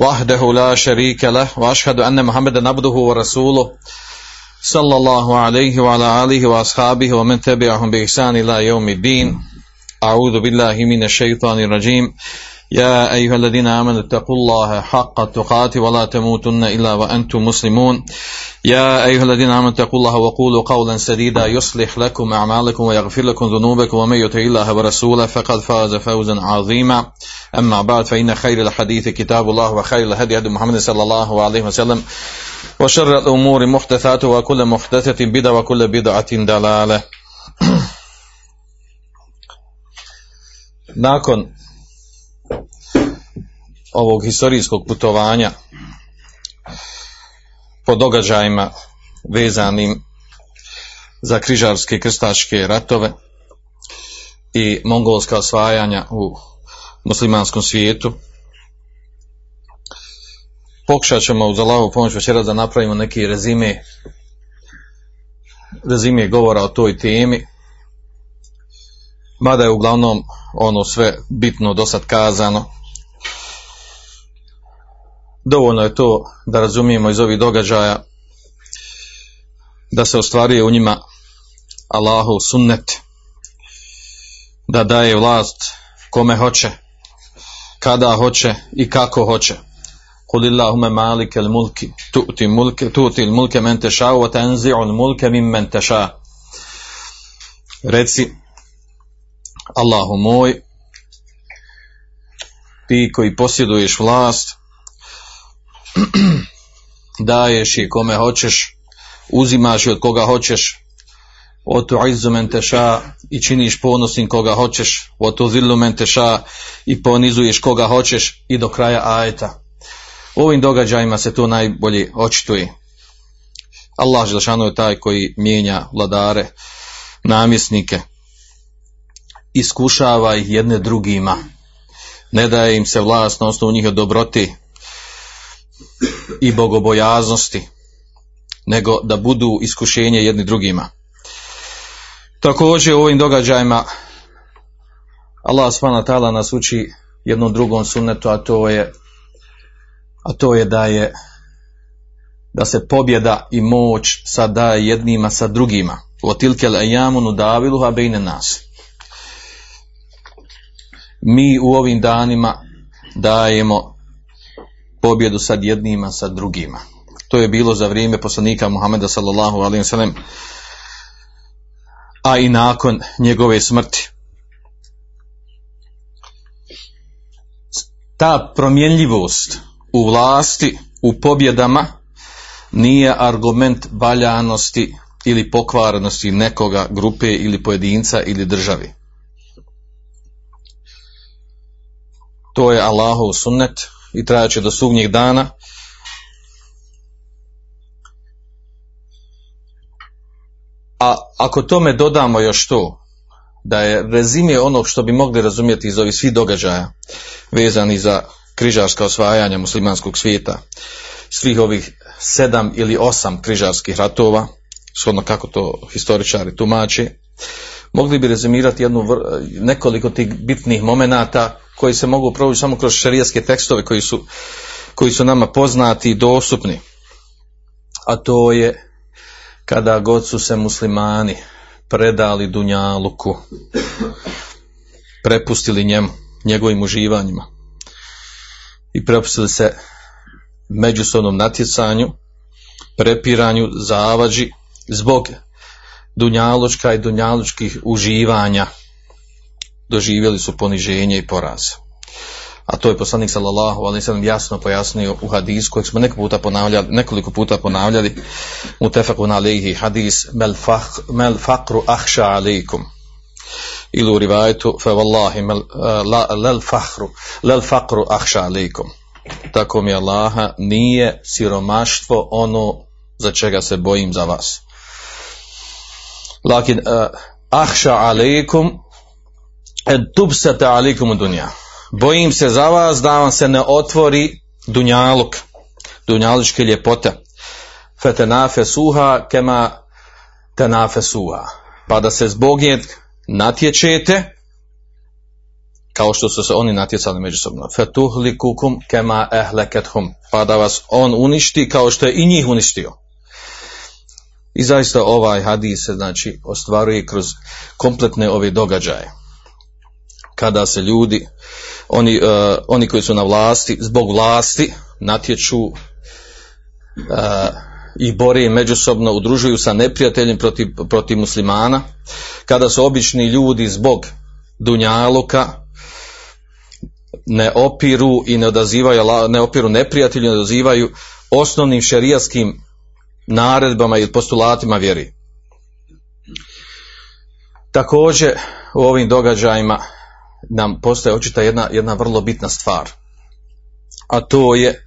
وحده لا شريك له وأشهد أن محمدا عبده ورسوله صلى الله عليه وعلى آله وأصحابه ومن تبعهم بإحسان إلى يوم الدين. أعوذ بالله من الشيطان الرجيم. يا أيها الذين آمنوا اتقوا الله حق التقاته ولا تموتن إلا وأنتم مسلمون. يا أيها الذين آمنوا اتقوا الله وقولوا قولا سديدا يصلح لكم أعمالكم ويغفر لكم ذنوبكم ومن يطع الله ورسوله فقد فاز فوزا عظيما. أما بعد فإن خير الحديث كتاب الله وخير الهدي هدي محمد صلى الله عليه وسلم وشر الأمور محدثاتها وكل محدثة بدعة وكل بدعة دلالة nakon ovog historijskog putovanja po događajima vezanim za križarske krstaške ratove i mongolska osvajanja u muslimanskom svijetu. Pokušat ćemo uz Allahovu pomoć večeras da napravimo neki rezime rezime govora o toj temi mada je uglavnom ono sve bitno do sad kazano dovoljno je to da razumijemo iz ovih događaja da se ostvaruje u njima Allahu sunnet da daje vlast kome hoće kada hoće i kako hoće قل اللهم مالك الملك تؤتي الملك تؤتي الملك من تشاء وتنزع الملك ممن تشاء reci Allahu moj ti koji posjeduješ vlast daješ je kome hoćeš, uzimaš je od koga hoćeš, otu izzu men teša i činiš ponosnim koga hoćeš, otu zillu men teša i ponizuješ koga hoćeš i do kraja ajeta. U ovim događajima se to najbolje očituje. Allah Želšanu je taj koji mijenja vladare, namjesnike, iskušava ih jedne drugima, ne daje im se vlast na osnovu njihove dobroti, i bogobojaznosti, nego da budu iskušenje jedni drugima. Također u ovim događajima Allah s.w.t. nas uči jednom drugom sunnetu, a to je a to je da je da se pobjeda i moć sad daje jednima sa drugima. O tilkel ejamunu daviluha bejne nas. Mi u ovim danima dajemo pobjedu sad jednima, sad drugima. To je bilo za vrijeme poslanika Muhameda sallallahu alaihi wasallam, a i nakon njegove smrti. Ta promjenljivost u vlasti, u pobjedama, nije argument valjanosti ili pokvarenosti nekoga grupe ili pojedinca ili državi. To je Allahov sunnet i trajat će do suvnjih dana. A ako tome dodamo još to, da je rezime onog što bi mogli razumjeti iz ovih svih događaja vezani za križarska osvajanja muslimanskog svijeta, svih ovih sedam ili osam križarskih ratova, shodno kako to historičari tumače, mogli bi rezimirati jednu, nekoliko tih bitnih momenata koji se mogu provući samo kroz šarijaske tekstove koji su, koji su nama poznati i dostupni. A to je kada god su se muslimani predali Dunjaluku, prepustili njemu, njegovim uživanjima i prepustili se međusobnom natjecanju, prepiranju, zavađi, zbog dunjalučka i dunjalučkih uživanja doživjeli su poniženje i poraz. A to je poslanik sallallahu alejhi ve sellem jasno pojasnio u hadisu kojeg smo nekoliko puta ponavljali, nekoliko puta ponavljali mutafaqun alejhi hadis mel fakh mel faqru akhsha alejkum. Ili u rivajetu fa wallahi mel lel fakhru lel faqru akhsha alejkum. Tako mi Allaha nije siromaštvo ono za čega se bojim za vas. Lakin, uh, ahša alaikum, tubsate alaikum dunja. Bojim se za vas da vam se ne otvori dunjaluk, dunjalučke ljepote. Fetenafe suha kema tenafe suha. Pa da se zbog nje natječete, kao što su se oni natjecali međusobno. Fetuhli kukum kema ehlekethum. Pa da vas on uništi kao što je i njih uništio. I zaista ovaj hadis se znači ostvaruje kroz kompletne ove događaje. Kada se ljudi, oni, uh, oni koji su na vlasti, zbog vlasti natječu uh, i bore međusobno, udružuju sa neprijateljem protiv, protiv muslimana, kada su obični ljudi zbog dunjaluka ne opiru i ne odazivaju, ne opiru neprijatelju, ne odazivaju osnovnim šerijaskim naredbama i postulatima vjeri. Također u ovim događajima nam postoje očita jedna, jedna vrlo bitna stvar. A to je e,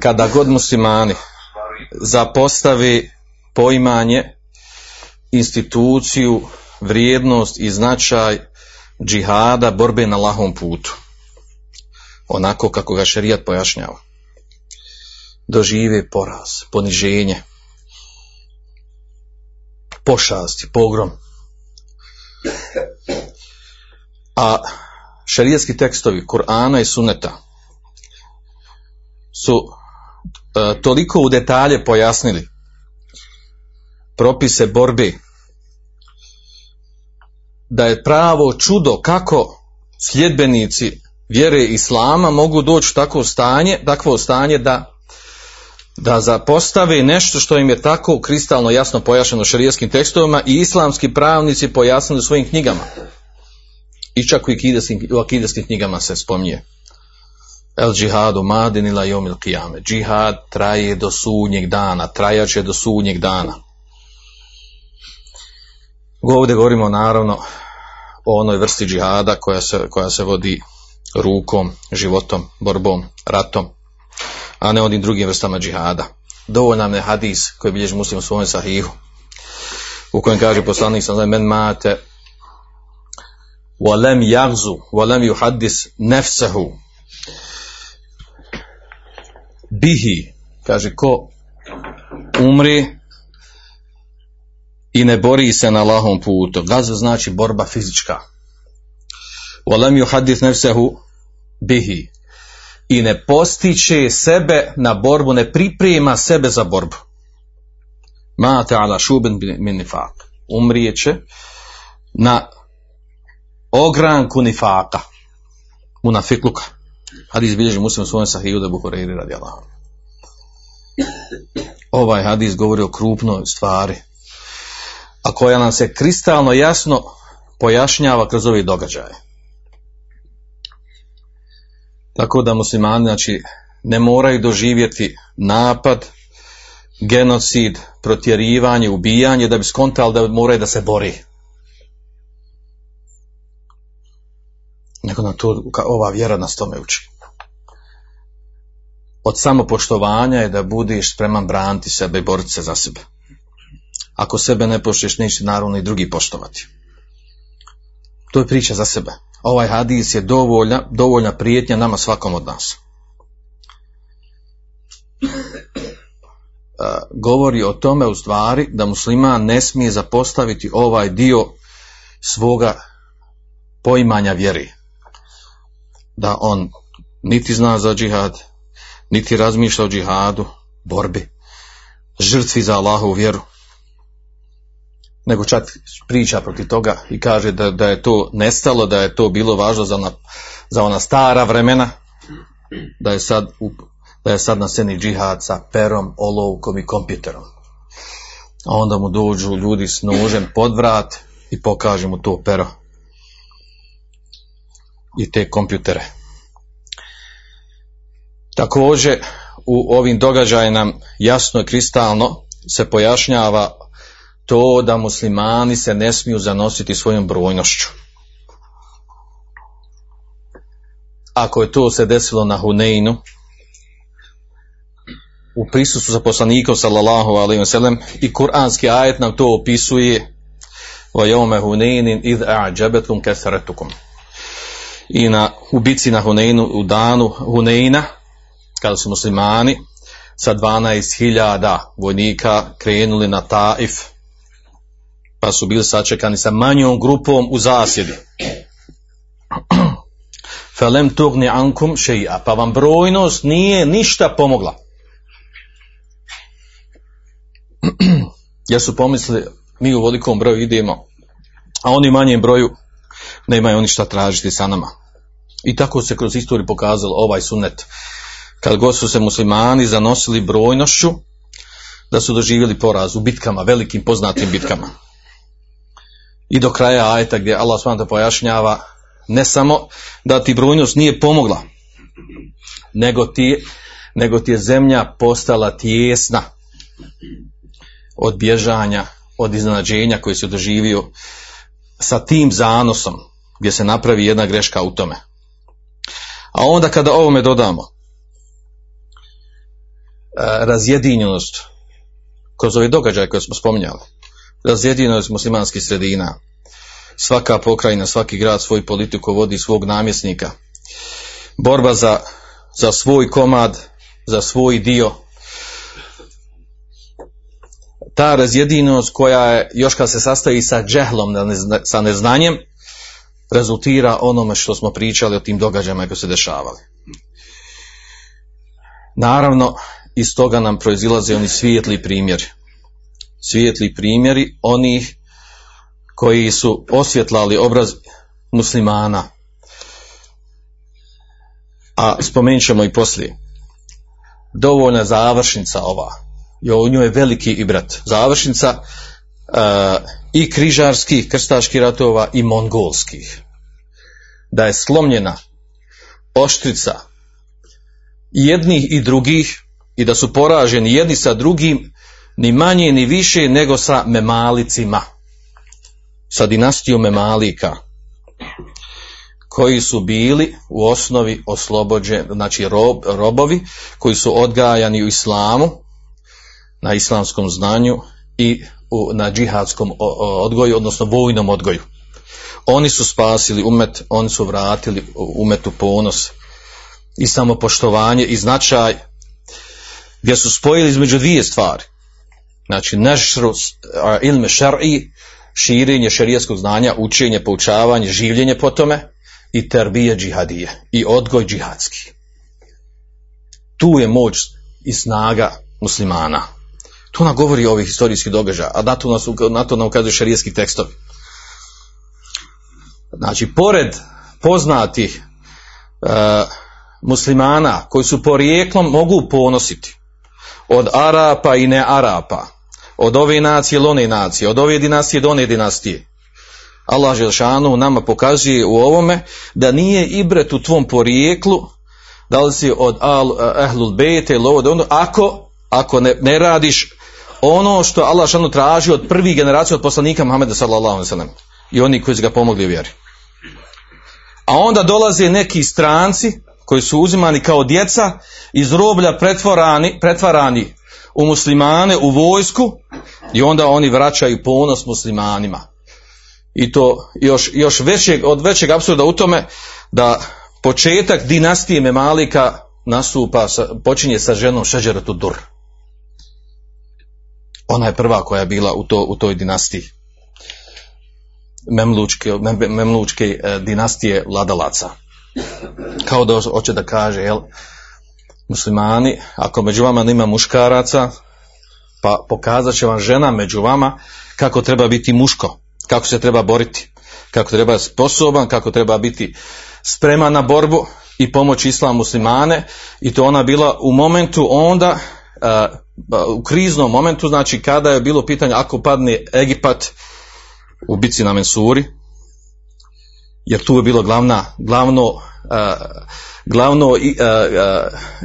kada god muslimani zapostavi poimanje, instituciju, vrijednost i značaj džihada, borbe na lahom putu. Onako kako ga šerijat pojašnjava dožive poraz, poniženje, pošasti, pogrom. A šarijetski tekstovi Kur'ana i Suneta su e, toliko u detalje pojasnili propise borbe da je pravo čudo kako sljedbenici vjere islama mogu doći u takvo stanje, takvo stanje da da zapostave nešto što im je tako kristalno jasno pojašnjeno šarijskim tekstovima i islamski pravnici pojasnili u svojim knjigama. I čak u akideskim knjigama se spominje. El džihadu madin ila jomil kijame. Džihad traje do sudnjeg dana, trajaće do sudnjeg dana. Ovdje govorimo naravno o onoj vrsti džihada koja se, koja se vodi rukom, životom, borbom, ratom a ne onim drugim vrstama džihada. Dovoljno nam je hadis koji bilježi muslim u svome sahihu, u kojem kaže poslanik sam men mate walem jagzu, walem yuhaddis nefsehu bihi, kaže ko umri i ne bori se na lahom putu. Gaza znači borba fizička. Walem yuhaddis nefsehu bihi i ne postiče sebe na borbu, ne priprema sebe za borbu. Ma ta'ala šuben min nifak. Umrijeće na ogranku nifaka. Munafikluka. Hadis bilježi muslim svojom sahiju da buhuriri radi Allah. Ovaj hadis govori o krupnoj stvari, a koja nam se kristalno jasno pojašnjava kroz ove događaje. Tako da muslimani znači, ne moraju doživjeti napad, genocid, protjerivanje, ubijanje da bi skontali da moraju da se bori. Nego na to ova vjera nas tome uči. Od samopoštovanja je da budiš spreman braniti sebe i boriti se za sebe. Ako sebe ne poštuješ, neće naravno i drugi poštovati. To je priča za sebe ovaj hadis je dovoljna, dovoljna prijetnja nama svakom od nas. E, govori o tome u stvari da musliman ne smije zapostaviti ovaj dio svoga poimanja vjeri. Da on niti zna za džihad, niti razmišlja o džihadu, borbi, žrtvi za Allahovu vjeru, nego čak priča protiv toga i kaže da, da je to nestalo, da je to bilo važno za ona, za ona stara vremena, da je sad, da je sad na sceni džihad sa perom, olovkom i kompjuterom. A onda mu dođu ljudi s nožem pod vrat i pokažu mu to pero i te kompjutere. Također u ovim događajima jasno i kristalno se pojašnjava to da muslimani se ne smiju zanositi svojom brojnošću. Ako je to se desilo na Huneinu, u prisustvu sa poslanikom sallallahu alaihi wasallam i kuranski ajet nam to opisuje wa yawma hunainin id a'jabatkum kasratukum i na u bici na Huneinu u danu Huneina kada su muslimani sa 12.000 vojnika krenuli na Taif pa su bili sačekani sa manjom grupom u zasjedi. Felem tugni ankum pa vam brojnost nije ništa pomogla. Jer su pomislili mi u velikom broju idemo a oni u manjem broju nemaju oni šta tražiti sa nama i tako se kroz istoriju pokazalo ovaj sunet kad god su se muslimani zanosili brojnošću da su doživjeli poraz u bitkama, velikim poznatim bitkama. I do kraja ajeta gdje Allah s.w.t. pojašnjava ne samo da ti brojnost nije pomogla, nego ti, nego ti je zemlja postala tijesna od bježanja, od iznenađenja koji se doživio sa tim zanosom gdje se napravi jedna greška u tome. A onda kada ovome dodamo e, razjedinjenost kroz ove događaje koje smo spominjali, razjedinjenost muslimanskih sredina, svaka pokrajina, svaki grad svoju politiku vodi svog namjesnika, borba za, za svoj komad, za svoj dio, ta razjedinost koja je, još kad se sastoji sa džehlom, sa neznanjem, rezultira onome što smo pričali o tim događajima koji se dešavali. Naravno, iz toga nam proizilaze oni svijetli primjeri. Svijetli primjeri onih koji su osvjetlali obraz muslimana. A spomenut ćemo i poslije. Dovoljna završnica ova. I u njoj je veliki i brat. Završnica i križarskih, krstaških ratova i mongolskih. Da je slomljena oštrica jednih i drugih i da su poraženi jedni sa drugim ni manje ni više nego sa memalicima sa dinastijom memalika koji su bili u osnovi oslobođeni, znači rob, robovi koji su odgajani u islamu na islamskom znanju i na džihadskom odgoju, odnosno vojnom odgoju. Oni su spasili umet, oni su vratili umetu ponos i samopoštovanje i značaj gdje su spojili između dvije stvari. Znači, nešru ilme šar'i, širenje šarijeskog znanja, učenje, poučavanje, življenje po tome i terbije džihadije i odgoj džihadski. Tu je moć i snaga muslimana. To nam govori ovih historijskih događaja, a na to, nas, na to nam ukazuju šarijeski tekstovi. Znači, pored poznatih e, muslimana koji su porijeklom mogu ponositi od Arapa i ne Arapa, od ove nacije ili one nacije, od ove dinastije do one dinastije. Allah Želšanu nama pokazuje u ovome da nije ibret u tvom porijeklu, da li si od al, Ahlul Bete ili ovo, ono, ako, ako ne, ne radiš ono što Allah Želšanu traži od prvih generacija od poslanika Muhammeda sallallahu alaihi sallam i oni koji su ga pomogli u vjeri. A onda dolaze neki stranci koji su uzimani kao djeca iz roblja pretvarani, pretvarani u muslimane, u vojsku i onda oni vraćaju ponos muslimanima. I to još, još većeg, od većeg apsurda u tome da početak dinastije Memalika nastupa, počinje sa ženom Šeđeretu Dur. Ona je prva koja je bila u, to, u toj dinastiji. Memlučke, mem, memlučke e, dinastije vladalaca. Kao da hoće da kaže, jel, muslimani, ako među vama nema muškaraca, pa pokazat će vam žena među vama kako treba biti muško, kako se treba boriti, kako treba sposoban, kako treba biti spreman na borbu i pomoći islam muslimane i to ona bila u momentu onda uh, u kriznom momentu, znači kada je bilo pitanje ako padne Egipat u bici na Mensuri, jer tu je bilo glavna, glavno uh, glavno uh, uh,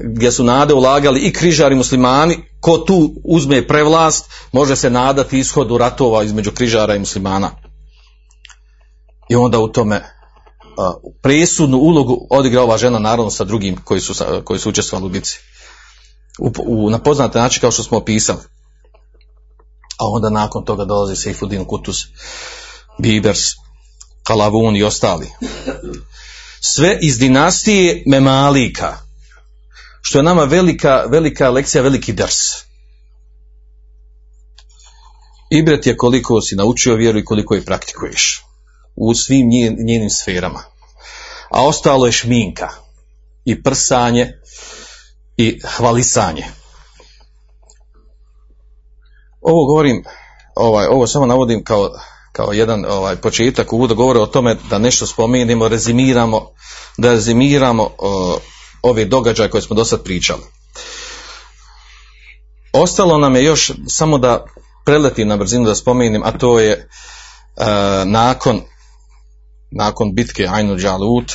gdje su nade ulagali i križari muslimani, ko tu uzme prevlast, može se nadati ishodu ratova između križara i muslimana. I onda u tome presudnu ulogu odigra ova žena naravno sa drugim koji su, koji su učestvovali u bici. U, u, na poznate način kao što smo opisali. A onda nakon toga dolazi Seifuddin Kutuz, Bibers, Kalavun i ostali. Sve iz dinastije Memalika, što je nama velika, velika lekcija, veliki drs. Ibret je koliko si naučio vjeru i koliko je praktikuješ u svim njen- njenim sferama. A ostalo je šminka i prsanje i hvalisanje. Ovo govorim, ovaj, ovo samo navodim kao, kao jedan ovaj, početak uvod govore o tome da nešto spomenemo, rezimiramo, da rezimiramo o, ove događaje koje smo do sad pričali. Ostalo nam je još samo da preletim na brzinu da spomenem, a to je e, nakon nakon bitke Ainu Džalut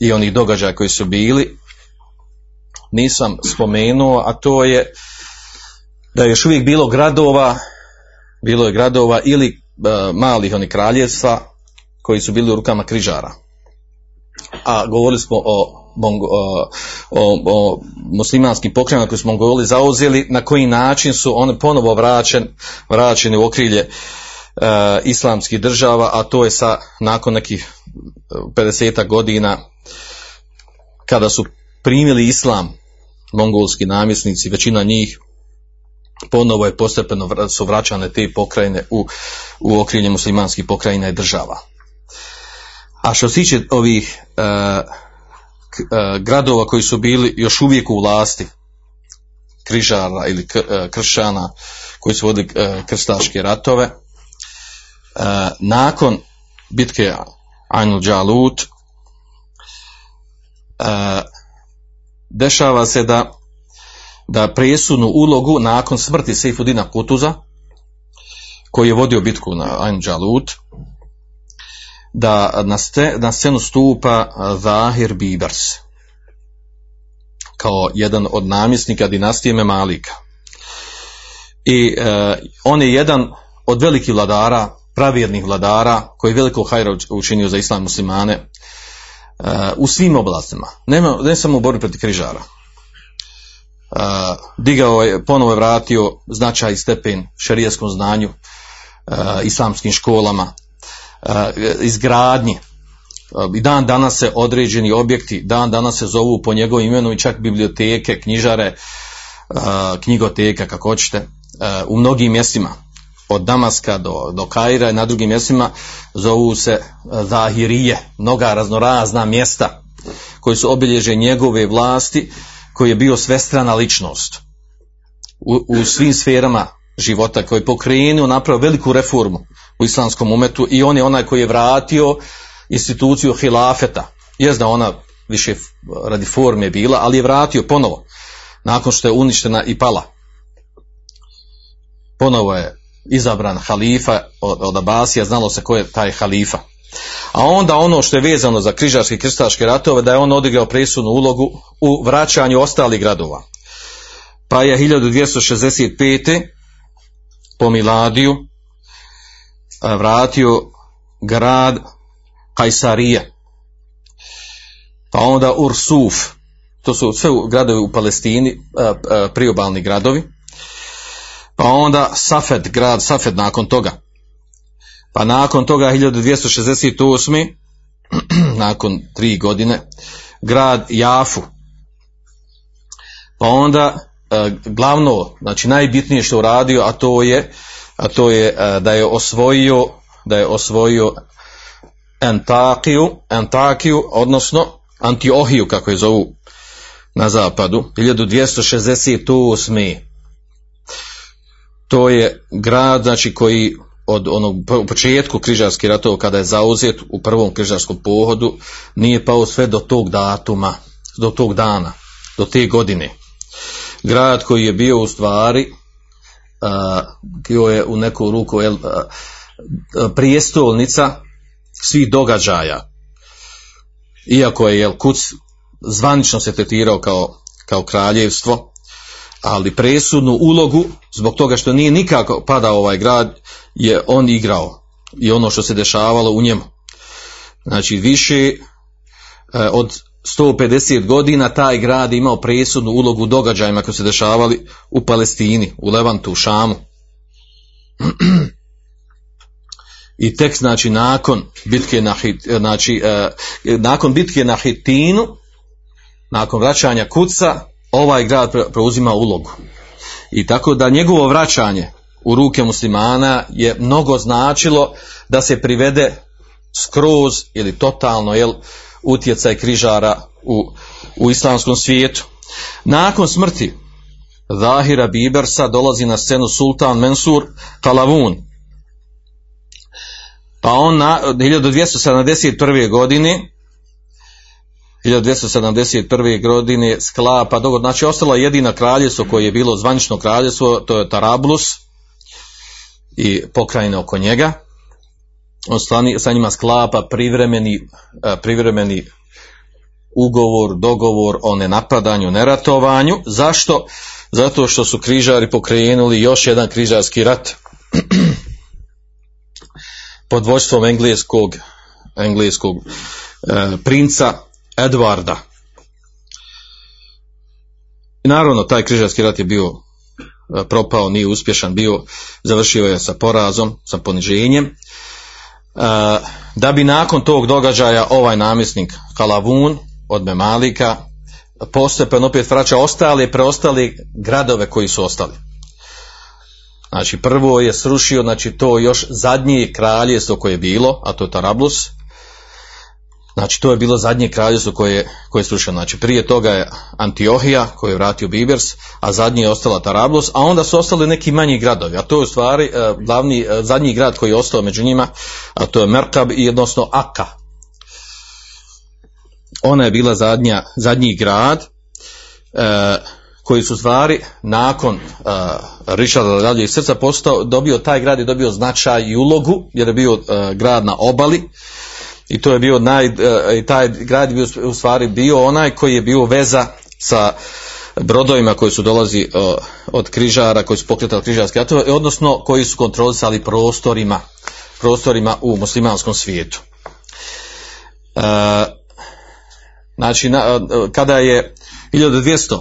i onih događaja koji su bili, nisam spomenuo, a to je da je još uvijek bilo gradova, bilo je gradova ili e, malih onih kraljevstva koji su bili u rukama križara. A govorili smo o, o, o, o muslimanskim pokrenama koje su Mongoli zauzeli, na koji način su oni ponovo vraćen, vraćeni u okrilje e, islamskih država, a to je sa nakon nekih 50 godina kada su primili islam mongolski namjesnici, većina njih ponovo je postepeno su vraćane te pokrajine u, u okrilje muslimanskih pokrajina i država. A što se tiče ovih e, e, gradova koji su bili još uvijek u vlasti križara ili k- e, kršćana koji su vodili e, krstaške ratove, e, nakon bitke Ainul Džalut e, dešava se da da presudnu ulogu nakon smrti Sejfudina Kutuza koji je vodio bitku na Ain Džalut da na, ste, na scenu stupa Zahir Bibers kao jedan od namjesnika dinastije Memalika. I e, on je jedan od velikih vladara, pravjernih vladara koji je veliko hajra učinio za islam muslimane u svim oblastima. Nema, ne samo u borbi protiv križara. Uh, digao je, ponovo je vratio značaj i stepen šerijskom znanju, uh, islamskim školama, uh, izgradnji. I dan danas se određeni objekti, dan danas se zovu po njegovom imenu i čak biblioteke, knjižare, knjigoteka, kako hoćete, u mnogim mjestima, od Damaska do, do Kaira i na drugim mjestima, zovu se uh, Zahirije, mnoga raznorazna mjesta koji su obilježe njegove vlasti, koji je bio svestrana ličnost u, u svim sferama života, koji je pokrenuo, napravio veliku reformu u islamskom umetu i on je onaj koji je vratio instituciju hilafeta. Je da ona više radi forme bila, ali je vratio ponovo, nakon što je uništena i pala. Ponovo je izabran halifa od, Abasija, znalo se ko je taj halifa. A onda ono što je vezano za križarske i krstaške ratove, da je on odigrao presudnu ulogu u vraćanju ostalih gradova. Pa je 1265. po Miladiju vratio grad Kajsarije. Pa onda Ursuf, to su sve gradovi u Palestini, priobalni gradovi. Pa onda Safed, grad Safed nakon toga. Pa nakon toga 1268. nakon tri godine grad Jafu. Pa onda e, glavno, znači najbitnije što uradio, a to je a to je e, da je osvojio da je osvojio Antakiju, Antakiju, odnosno Antiohiju kako je zovu na zapadu 1268. To je grad znači koji od onog po- početku križarskih ratova kada je zauzet u prvom križarskom pohodu nije pao sve do tog datuma, do tog dana, do te godine. Grad koji je bio u stvari bio je u neku ruku a, prijestolnica svih događaja. Iako je jel, kuc zvanično se tretirao kao, kao kraljevstvo, ali presudnu ulogu zbog toga što nije nikako padao ovaj grad je on igrao i ono što se dešavalo u njemu. Znači više e, od 150 godina taj grad je imao presudnu ulogu u događajima koji se dešavali u Palestini, u Levantu, u Šamu. I tek znači nakon bitke na Hit, znači e, nakon bitke na Hitinu, nakon vraćanja kuca, ovaj grad pre- preuzima ulogu. I tako da njegovo vraćanje u ruke muslimana je mnogo značilo da se privede skroz ili totalno jel, utjecaj križara u, u islamskom svijetu. Nakon smrti Zahira Bibersa dolazi na scenu sultan Mensur Kalavun. Pa on na 1271. godine 1271. godine sklapa dogovor, znači ostalo je jedina kraljevstvo koje je bilo zvanično kraljevstvo, to je Tarablus i pokrajine oko njega. On stani- sa njima sklapa privremeni, e, privremeni ugovor, dogovor o nenapadanju, neratovanju. Zašto? Zato što su križari pokrenuli još jedan križarski rat pod vođstvom engleskog, engleskog e, princa Edvarda. I naravno, taj križarski rat je bio e, propao, nije uspješan bio, završio je sa porazom, sa poniženjem. E, da bi nakon tog događaja ovaj namjesnik Kalavun od Memalika postepeno opet vraća ostale, preostali gradove koji su ostali. Znači prvo je srušio znači to još zadnje kraljevstvo koje je bilo, a to je Tarablus. Znači to je bilo zadnje kraljevstvo koje, koje je srušeno. Znači prije toga je Antiohija koji je vratio Bibers, a zadnji je ostala Tarablus, a onda su ostali neki manji gradovi. A to je u stvari eh, glavni, eh, zadnji grad koji je ostao među njima, a to je Merkab i odnosno Aka. Ona je bila zadnja, zadnji grad eh, koji su stvari nakon uh, Richarda Radljeg srca postao, dobio taj grad je dobio značaj i ulogu jer je bio uh, grad na obali i to je bio naj, uh, i taj grad je bio u stvari bio onaj koji je bio veza sa brodovima koji su dolazi uh, od križara, koji su pokretali križarske ratove, odnosno koji su kontrolisali prostorima, prostorima u muslimanskom svijetu. Uh, znači, na, kada je 1200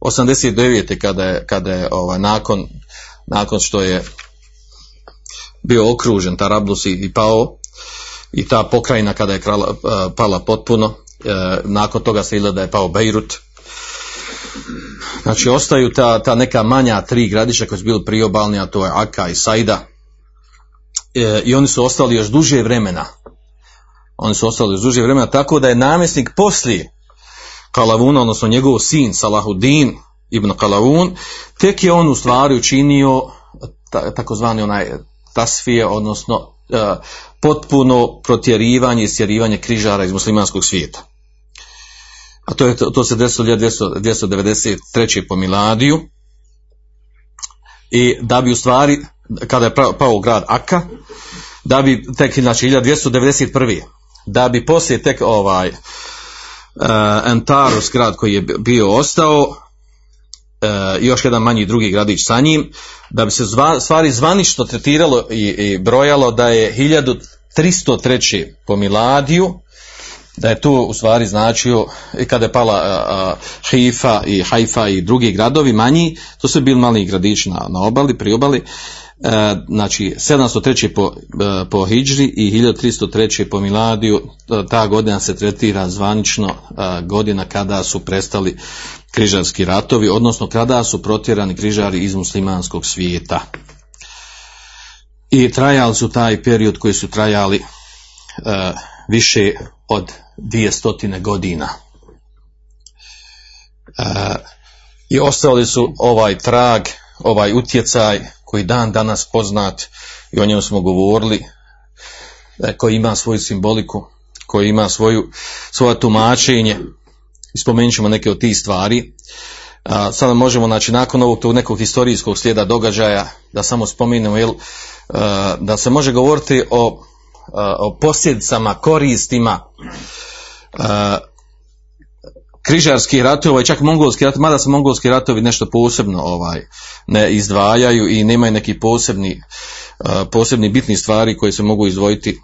89. kada je, kada je ovaj, nakon, nakon što je bio okružen Tarablus i pao i ta pokrajina kada je krala, uh, pala potpuno, uh, nakon toga se da je pao Bejrut. Znači ostaju ta, ta neka manja tri gradića koji su bili priobalni, a to je Aka i Saida. E, I oni su ostali još duže vremena. Oni su ostali još duže vremena, tako da je namjesnik poslije Kalavuna, odnosno njegov sin Salahuddin ibn Kalavun, tek je on u stvari učinio ta, takozvani onaj tasfije, odnosno potpuno protjerivanje i stjerivanje križara iz muslimanskog svijeta. A to, je, to se desilo 293. po Miladiju. I da bi u stvari, kada je pao grad Aka, da bi tek, znači 1291. da bi poslije tek ovaj uh, Antarus grad koji je bio ostao još jedan manji drugi gradić sa njim da bi se zva, stvari zvanično tretiralo i, i brojalo da je 1303. po Miladiju da je to u stvari značio kada je pala uh, Haifa i Haifa i drugi gradovi manji, to su bili mali gradići na, na obali, pri obali uh, znači 703. po, uh, po Hidžri i 1303. po Miladiju ta godina se tretira zvanično godina kada su prestali križarski ratovi, odnosno kada su protjerani križari iz muslimanskog svijeta. I trajali su taj period koji su trajali uh, više od dvije stotine godina. Uh, I ostali su ovaj trag, ovaj utjecaj koji dan danas poznat i o njemu smo govorili, koji ima svoju simboliku, koji ima svoju, svoje tumačenje, spomenut ćemo neke od tih stvari. Sada možemo, znači, nakon ovog tog nekog historijskog slijeda događaja, da samo spominemo, jel, da se može govoriti o, o posljedicama, koristima križarskih ratova i čak mongolski rat, mada se mongolski ratovi nešto posebno ovaj ne izdvajaju i nemaju neki posebni, posebni bitni stvari koje se mogu izdvojiti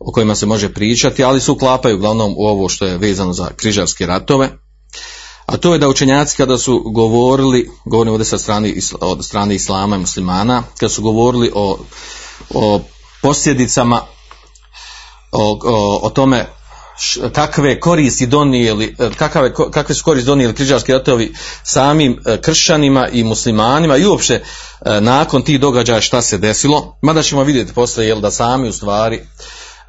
o kojima se može pričati, ali se uklapaju uglavnom u ovo što je vezano za križarske ratove. A to je da učenjaci kada su govorili, govorim ovdje sa strane, od strane islama i muslimana, kada su govorili o, o posljedicama, o, o, o tome kakve koristi donijeli, kakave, kakve su koristi donijeli križarski ratovi samim kršćanima i muslimanima i uopće nakon tih događaja šta se desilo, mada ćemo vidjeti poslije jel da sami u stvari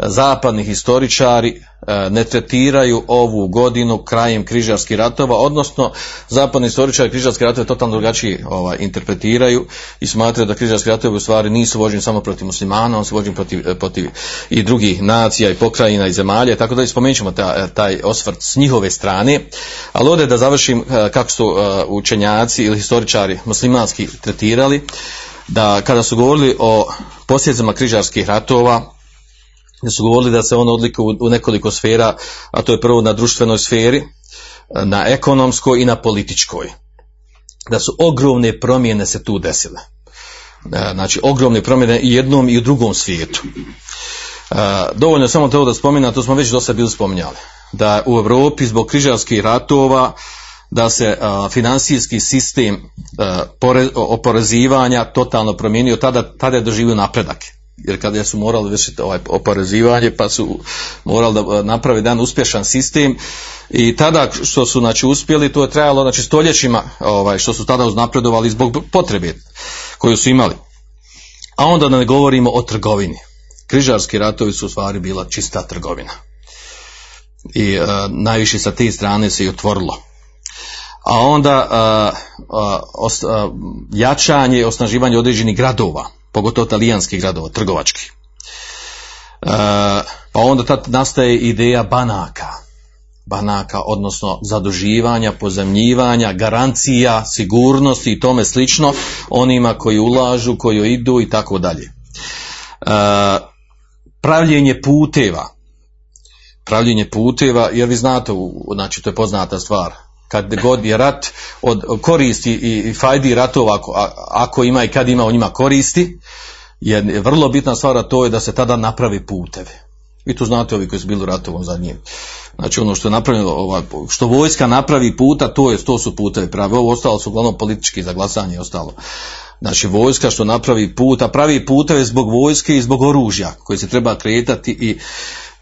zapadni historičari e, ne tretiraju ovu godinu krajem križarskih ratova, odnosno zapadni historičari križarske ratove totalno drugačije ovaj, interpretiraju i smatraju da križarski ratovi u stvari nisu vođeni samo protiv muslimana, on su vođeni protiv, e, protiv i drugih nacija i pokrajina i zemalja, tako da spomenut ćemo taj, taj osvrt s njihove strane, ali ovdje da završim e, kako su učenjaci ili historičari muslimanski tretirali, da kada su govorili o posljedicama križarskih ratova, gdje su govorili da se on odlikuje u nekoliko sfera, a to je prvo na društvenoj sferi, na ekonomskoj i na političkoj. Da su ogromne promjene se tu desile. Znači, ogromne promjene i jednom i u drugom svijetu. Dovoljno samo to da spomenu, to smo već dosta bili spominjali. Da u Europi zbog križarskih ratova da se financijski sistem oporezivanja totalno promijenio, tada, tada je doživio napredak jer kada su morali vršiti ovaj oporezivanje pa su morali da e, napravi jedan uspješan sistem i tada što su znači uspjeli to je trajalo znači stoljećima ovaj što su tada uznapredovali zbog potrebe koju su imali. A onda da ne govorimo o trgovini. Križarski ratovi su u stvari bila čista trgovina. I uh, najviše sa te strane se i otvorilo. A onda uh, uh, jačanje i osnaživanje određenih gradova pogotovo talijanskih gradova, trgovačkih. E, pa onda tad nastaje ideja banaka, banaka, odnosno zaduživanja, pozemljivanja, garancija, sigurnosti i tome slično onima koji ulažu, koji idu i tako dalje. E, pravljenje puteva, pravljenje puteva, jer vi znate, znači to je poznata stvar, kad god je rat od koristi i fajdi ratova ako, ima i kad ima o njima koristi je vrlo bitna stvar a to je da se tada napravi puteve vi tu znate ovi koji su bili u ratovom njim. Znači ono što je napravljeno, što vojska napravi puta, to je to su putevi pravi. Ovo ostalo su uglavnom politički za glasanje i ostalo. Znači vojska što napravi puta, pravi puteve zbog vojske i zbog oružja koji se treba kretati i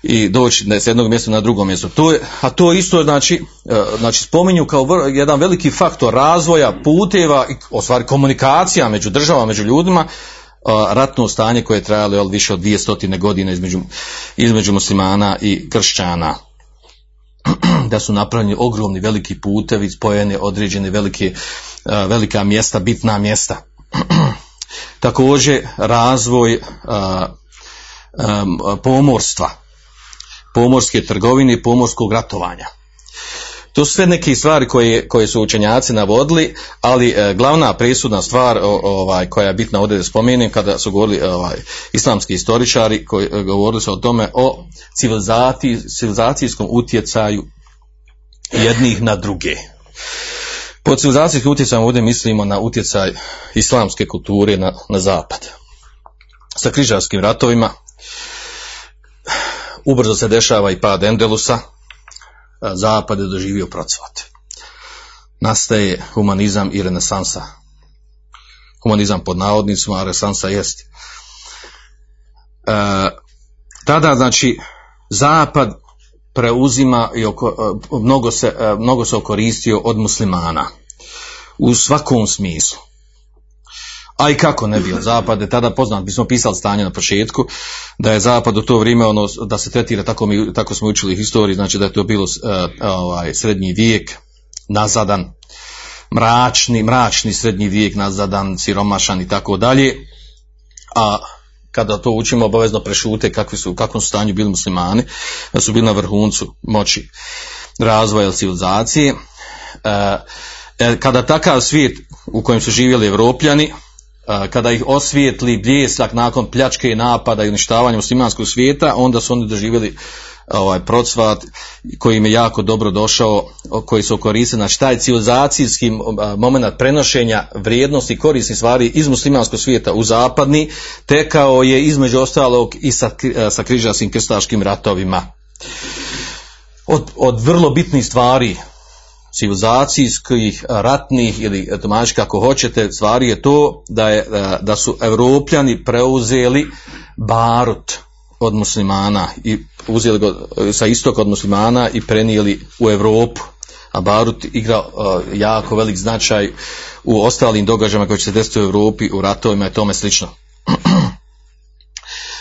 i doći s jednog mjesta na drugo mjesto. To je, a to isto znači, e, znači spominju kao jedan veliki faktor razvoja puteva i o stvari komunikacija među državama, među ljudima, e, ratno stanje koje je trajalo jel, više od dvije stotine godina između, između muslimana i kršćana. Da su napravljeni ogromni veliki putevi, spojene određene velike, e, velika mjesta, bitna mjesta. Također razvoj pomorstva, pomorske trgovine i pomorskog ratovanja. To su sve neke stvari koje, koje su učenjaci navodili, ali e, glavna presudna stvar ovaj, koja je bitna ovdje da spomenem kada su govorili ovaj, islamski istoričari koji e, govorili su o tome o civilizacijskom utjecaju jednih na druge. Po civilizacijskim utjecajem ovdje mislimo na utjecaj islamske kulture na, na zapad. Sa križarskim ratovima, ubrzo se dešava i pad Endelusa, zapad je doživio procvat. Nastaje humanizam i renesansa. Humanizam pod navodnicima, a renesansa jest. E, tada, znači, zapad preuzima i oko, e, mnogo, se, e, mnogo se okoristio od muslimana. U svakom smislu. A i kako ne bio zapad je tada poznat, mi smo pisali stanje na početku, da je zapad u to vrijeme ono, da se tretira, tako, mi, tako smo učili historiji, znači da je to bilo uh, ovaj, srednji vijek, nazadan, mračni, mračni srednji vijek, nazadan, siromašan i tako dalje. A kada to učimo obavezno prešute kakvi su, u kakvom su stanju bili muslimani, da su bili na vrhuncu moći razvoja civilizacije. E, kada takav svijet u kojem su živjeli evropljani, kada ih osvijetli bljesak nakon pljačke i napada i uništavanja muslimanskog svijeta, onda su oni doživjeli ovaj procvat koji im je jako dobro došao, koji su koristili, znači taj civilizacijski moment prenošenja vrijednosti korisnih stvari iz muslimanskog svijeta u zapadni, tekao je između ostalog i sa, sa križarskim krstaškim ratovima. Od, od vrlo bitnih stvari civilizacijskih, ratnih ili domaći kako hoćete, stvari je to da, je, da su Europljani preuzeli barut od muslimana i uzeli ga sa istoka od muslimana i prenijeli u Europu. A Barut igra jako velik značaj u ostalim događajima koji će se desiti u Europi, u ratovima i tome slično.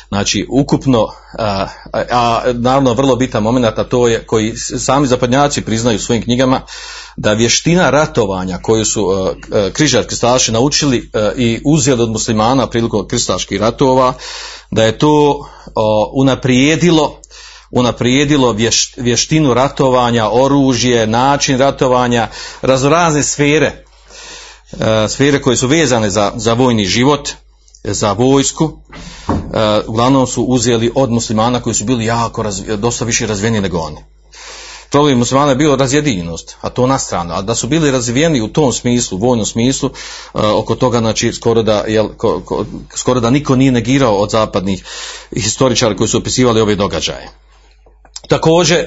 Znači, ukupno, a, a, naravno vrlo bitan moment, a to je koji sami zapadnjaci priznaju u svojim knjigama, da vještina ratovanja koju su križarski stalaši naučili i uzeli od muslimana prilikom kristaških ratova, da je to unaprijedilo unaprijedilo vještinu ratovanja, oružje, način ratovanja, raznorazne sfere, sfere koje su vezane za, za vojni život, za vojsku, uglavnom su uzeli od muslimana koji su bili jako, dosta više razvijeni nego oni. Problem muslimana je bio razjedinjenost, a to na stranu, a da su bili razvijeni u tom smislu, vojnom smislu, oko toga znači skoro da, jel, ko, ko, skoro da niko nije negirao od zapadnih historičara koji su opisivali ove događaje. Također,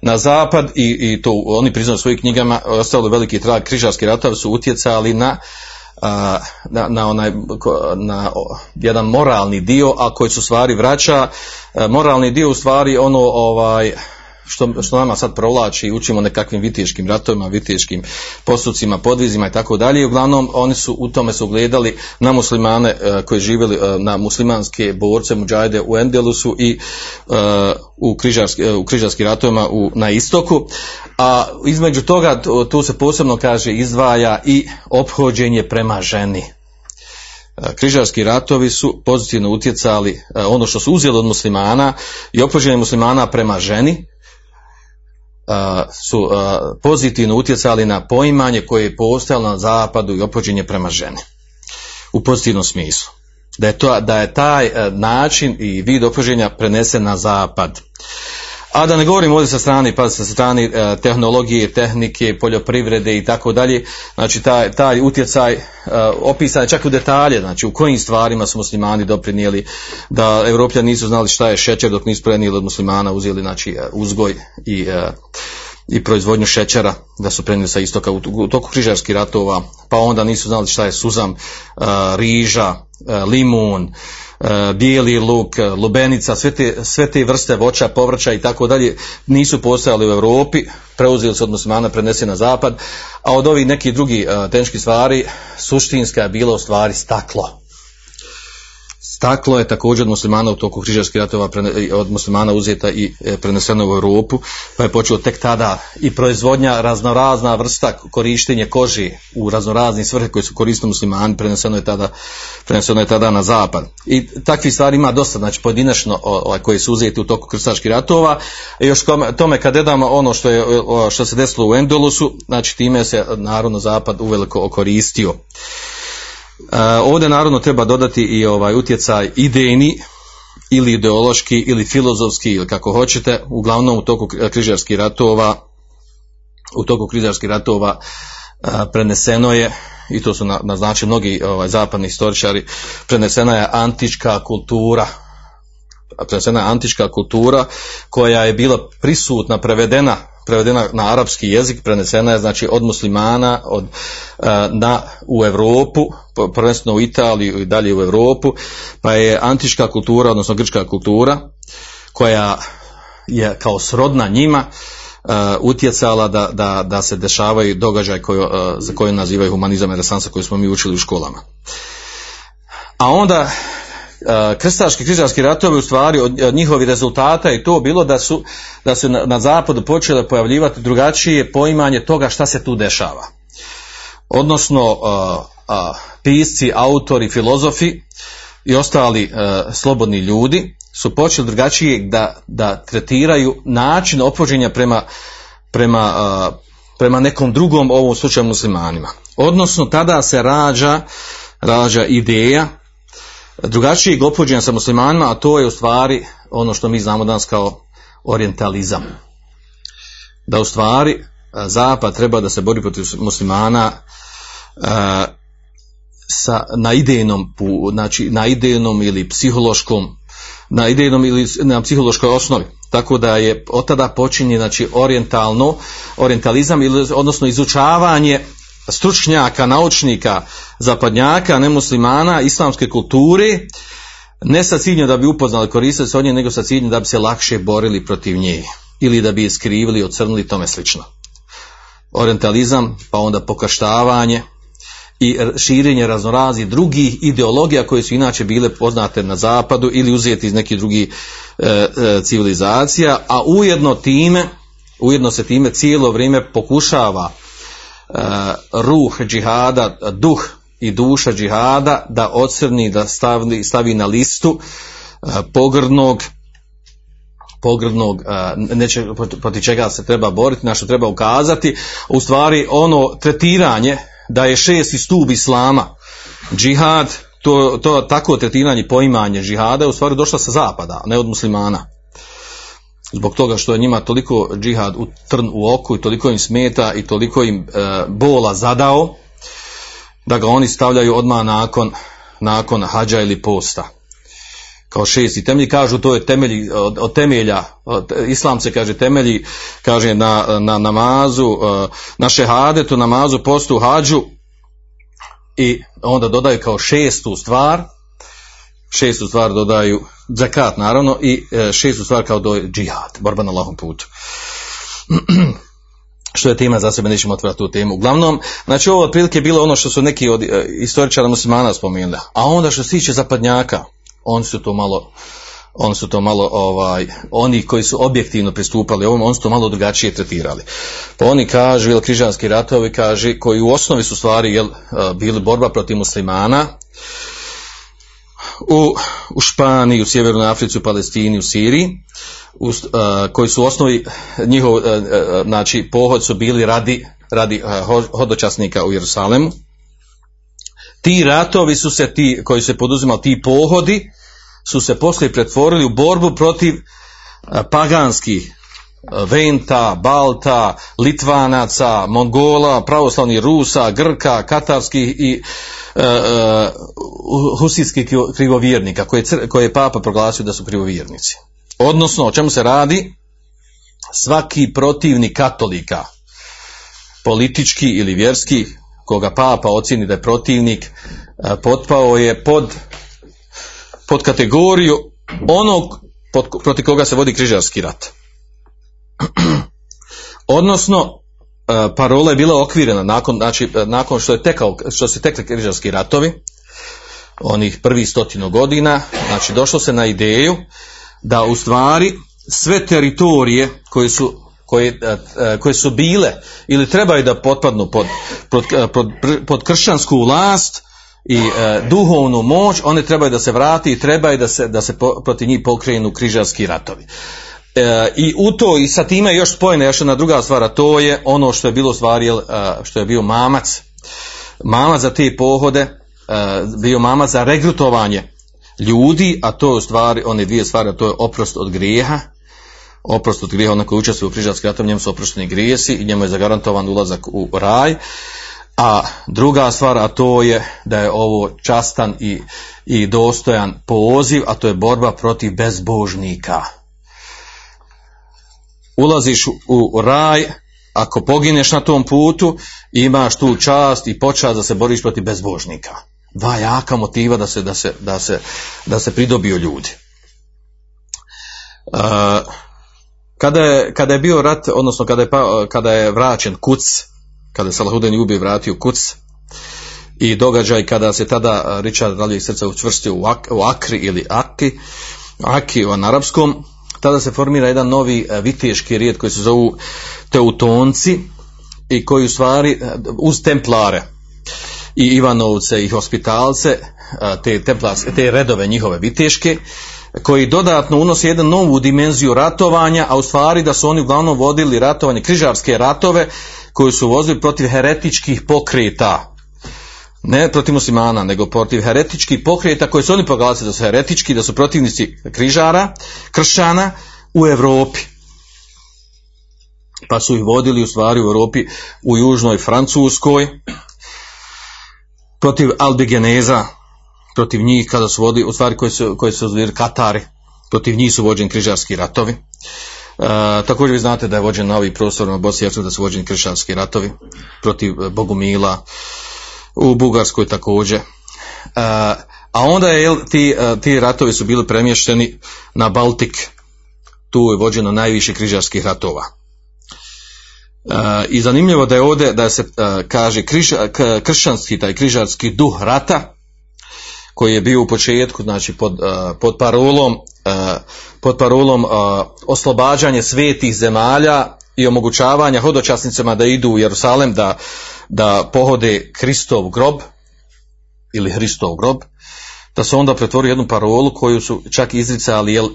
na zapad i, i to oni priznaju svojim knjigama, ostalo veliki trag križarski ratovi su utjecali na na, na, onaj, na jedan moralni dio, a koji su stvari vraća, moralni dio u stvari ono ovaj, što, što nama sad provlači, učimo nekakvim viteškim ratovima, viteškim postupcima, podvizima i tako dalje. Uglavnom, oni su u tome su gledali na muslimane koji živjeli na muslimanske borce, muđajde u Endelusu i u, križarski, u križarskim ratovima u, na istoku. A između toga, tu se posebno kaže, izdvaja i ophođenje prema ženi križarski ratovi su pozitivno utjecali ono što su uzeli od muslimana i ophođenje muslimana prema ženi su pozitivno utjecali na poimanje koje je postojalo na zapadu i opođenje prema ženi. U pozitivnom smislu. Da je, to, da je taj način i vid opođenja prenesen na zapad. A da ne govorim ovdje sa strane, pa sa strane e, tehnologije, tehnike, poljoprivrede i tako dalje, znači taj, taj utjecaj e, opisan je čak u detalje, znači u kojim stvarima su muslimani doprinijeli da Europljani nisu znali šta je šećer dok nisu prenijeli od muslimana, uzeli znači e, uzgoj i, e, i proizvodnju šećera, da su prenijeli sa istoka. U, toku križarskih ratova, pa onda nisu znali šta je suzam, e, riža, e, limun, bijeli luk, e, lubenica, sve te, sve te vrste voća, povrća i tako dalje nisu postojali u Europi, preuzeli se od muslimana, prenesi na zapad, a od ovih nekih drugih uh, tehničkih stvari suštinska je bila u stvari staklo Staklo je također od muslimana u toku križarskih ratova od muslimana uzeta i e, preneseno u Europu, pa je počeo tek tada i proizvodnja raznorazna vrsta korištenje koži u raznorazne svrhe koje su koristili muslimani, preneseno je tada, preneseno je tada na zapad. I takvih stvari ima dosta, znači pojedinačno ovaj, koji su uzeti u toku krstaških ratova. I još tome kad dodamo ono što, je, što se desilo u Endolusu, znači time se narodno zapad uveliko okoristio. E, ovdje naravno treba dodati i ovaj utjecaj idejni ili ideološki ili filozofski ili kako hoćete, uglavnom u toku križarskih ratova u toku križarskih ratova e, preneseno je i to su naznačili mnogi ovaj, zapadni istoričari, prenesena je antička kultura, prenesena je antička kultura koja je bila prisutna, prevedena prevedena na arapski jezik, prenesena je znači od muslimana od, na, u Europu, prvenstveno u Italiju i dalje u Europu, pa je antička kultura, odnosno grčka kultura, koja je kao srodna njima, uh, utjecala da, da, da se dešavaju događaj koji, uh, za koje nazivaju humanizam i resansa koji smo mi učili u školama. A onda krstaški križarski ratovi u stvari od, od njihovih rezultata i to bilo da su da se na, na zapadu počele pojavljivati drugačije poimanje toga šta se tu dešava. Odnosno uh, pisci, autori, filozofi i ostali uh, slobodni ljudi su počeli drugačije da, da tretiraju način opođenja prema, prema, prema nekom drugom ovom slučaju muslimanima. Odnosno tada se rađa, rađa ideja drugačijeg opođenja sa muslimanima, a to je u stvari ono što mi znamo danas kao orientalizam. Da u stvari e, zapad treba da se bori protiv muslimana e, sa, na idejnom, znači na idejnom ili psihološkom na idejnom ili na psihološkoj osnovi. Tako da je od tada počinje znači orientalno, orientalizam odnosno izučavanje stručnjaka, naučnika, zapadnjaka, nemuslimana, islamske kulture, ne sa ciljem da bi upoznali koristili se od nje, nego sa ciljem da bi se lakše borili protiv nje ili da bi je skrivili, ocrnili tome slično. Orientalizam, pa onda pokaštavanje i širenje raznoraznih drugih ideologija koje su inače bile poznate na zapadu ili uzeti iz nekih drugih e, e, civilizacija, a ujedno time, ujedno se time cijelo vrijeme pokušava ruh džihada, duh i duša džihada da ocrni, da stavi, stavi na listu e, pogrdnog pogrdnog, e, neće, protiv čega se treba boriti, na što treba ukazati, u stvari ono tretiranje da je šesti stup islama, džihad, to, to tako tretiranje, poimanje džihada je u stvari došlo sa zapada, ne od muslimana. Zbog toga što je njima toliko džihad u trn u oku i toliko im smeta i toliko im e, bola zadao, da ga oni stavljaju odmah nakon, nakon hađa ili posta. Kao šesti temelji, kažu to je temelji od, od temelja, od, islam se kaže temelji, kaže na, na namazu, uh, na šehadetu, namazu, postu, hađu i onda dodaju kao šestu stvar, šestu stvar dodaju zakat naravno i uh, šestu stvar kao do džihad, borba na lahom putu. što je tema za sebe, nećemo otvorati tu temu. Uglavnom, znači ovo otprilike bilo ono što su neki od uh, istoričara muslimana spomenuli, a onda što se tiče zapadnjaka, oni su to malo oni su to malo ovaj oni koji su objektivno pristupali ovom oni su to malo drugačije tretirali pa oni kažu jel križanski ratovi kaže koji u osnovi su stvari jel bili borba protiv muslimana u, u Španiji, u Sjevernoj Africi, u Palestini, u Siriji, u, uh, koji su u osnovi njihov, uh, uh, znači pohod su bili radi, radi hodočasnika u Jerusalemu. Ti ratovi su se ti, koji se poduzimali, ti pohodi, su se poslije pretvorili u borbu protiv paganskih Venta, Balta, Litvanaca, Mongola, pravoslavnih Rusa, Grka, Katarskih i uh, uh, husitskih krivovjernika koje, koje je papa proglasio da su krivovjernici. Odnosno, o čemu se radi? Svaki protivnik katolika, politički ili vjerski, koga papa ocjeni da je protivnik, uh, potpao je pod pod kategoriju onog pod, protiv koga se vodi križarski rat. Odnosno, parola je bila okvirena nakon, znači, nakon što, je tekao, što se tekli križarski ratovi, onih prvih stotinu godina, znači došlo se na ideju da u stvari sve teritorije koje su, koje, koje su bile ili trebaju da potpadnu pod, pod, pod, pod kršćansku vlast, i e, duhovnu moć, one trebaju da se vrati i trebaju da se, da se po, protiv njih pokrenu križarski ratovi. E, I u to, i sa time još spojena još jedna druga stvar, a to je ono što je bilo stvari, e, što je bio mamac, mamac za te pohode, e, bio mamac za regrutovanje ljudi, a to je u stvari, one dvije stvari, a to je oprost od grijeha, oprost od grijeha, onako učestvuje u križarskim ratom, njemu su oprošteni grijesi i njemu je zagarantovan ulazak u raj, a druga stvar, a to je da je ovo častan i, i dostojan poziv, a to je borba protiv bezbožnika. Ulaziš u, raj, ako pogineš na tom putu, imaš tu čast i počast da se boriš protiv bezbožnika. Dva jaka motiva da se, da se, da se, da se pridobio ljudi. Uh, kada, je, kada je bio rat, odnosno kada je, pa, kada je vraćen kuc, kada se Salahudin ubije vratio kuc i događaj kada se tada Richard Ralje srca učvrstio u, Ak, u Akri ili Aki, Aki u arapskom, tada se formira jedan novi viteški rijed koji se zovu Teutonci i koji u stvari uz templare i Ivanovce i hospitalce, te, templarske, te redove njihove viteške, koji dodatno unose jednu novu dimenziju ratovanja, a u stvari da su oni uglavnom vodili ratovanje, križarske ratove, koji su vozili protiv heretičkih pokreta, ne protiv muslimana, nego protiv heretičkih pokreta koji su oni proglasili da su heretički, da su protivnici križara, kršćana u Europi. Pa su ih vodili u stvari u Europi, u južnoj Francuskoj, protiv Albigeneza, protiv njih kada su vodili, u stvari koji su, koji su Katari, protiv njih su vođeni križarski ratovi. E, također vi znate da je vođen na ovih prostorima Bosni da su vođeni kršćanski ratovi protiv e, Bogumila, u Bugarskoj također. E, a onda je ti, e, ti ratovi su bili premješteni na Baltik, tu je vođeno najviše križarskih ratova. E, I zanimljivo da je ovdje da se kaže kršćanski taj križarski duh rata koji je bio u početku znači pod, pod parolom pod parolom oslobađanje svetih zemalja i omogućavanja hodočasnicama da idu u Jerusalem da, da pohode Kristov grob ili Hristov grob da se onda pretvori jednu parolu koju su čak izricali jel,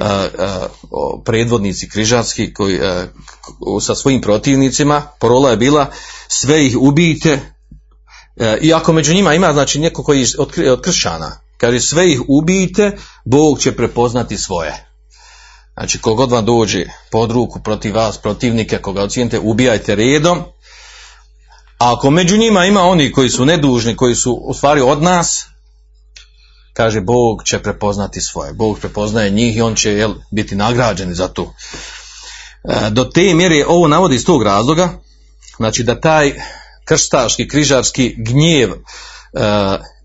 a, a, o, predvodnici križarski koji, a, k- sa svojim protivnicima. Parola je bila sve ih ubijte e, ako među njima ima znači neko koji je od, od kršćana, kaže sve ih ubijte, Bog će prepoznati svoje. Znači kogod vam dođe pod ruku protiv vas, protivnike, koga ocijenite, ubijajte redom. A ako među njima ima oni koji su nedužni, koji su u stvari od nas, kaže Bog će prepoznati svoje. Bog prepoznaje njih i on će jel, biti nagrađeni za to. E, do te mjere ovo navodi iz tog razloga, znači da taj krstaški, križarski gnjev e,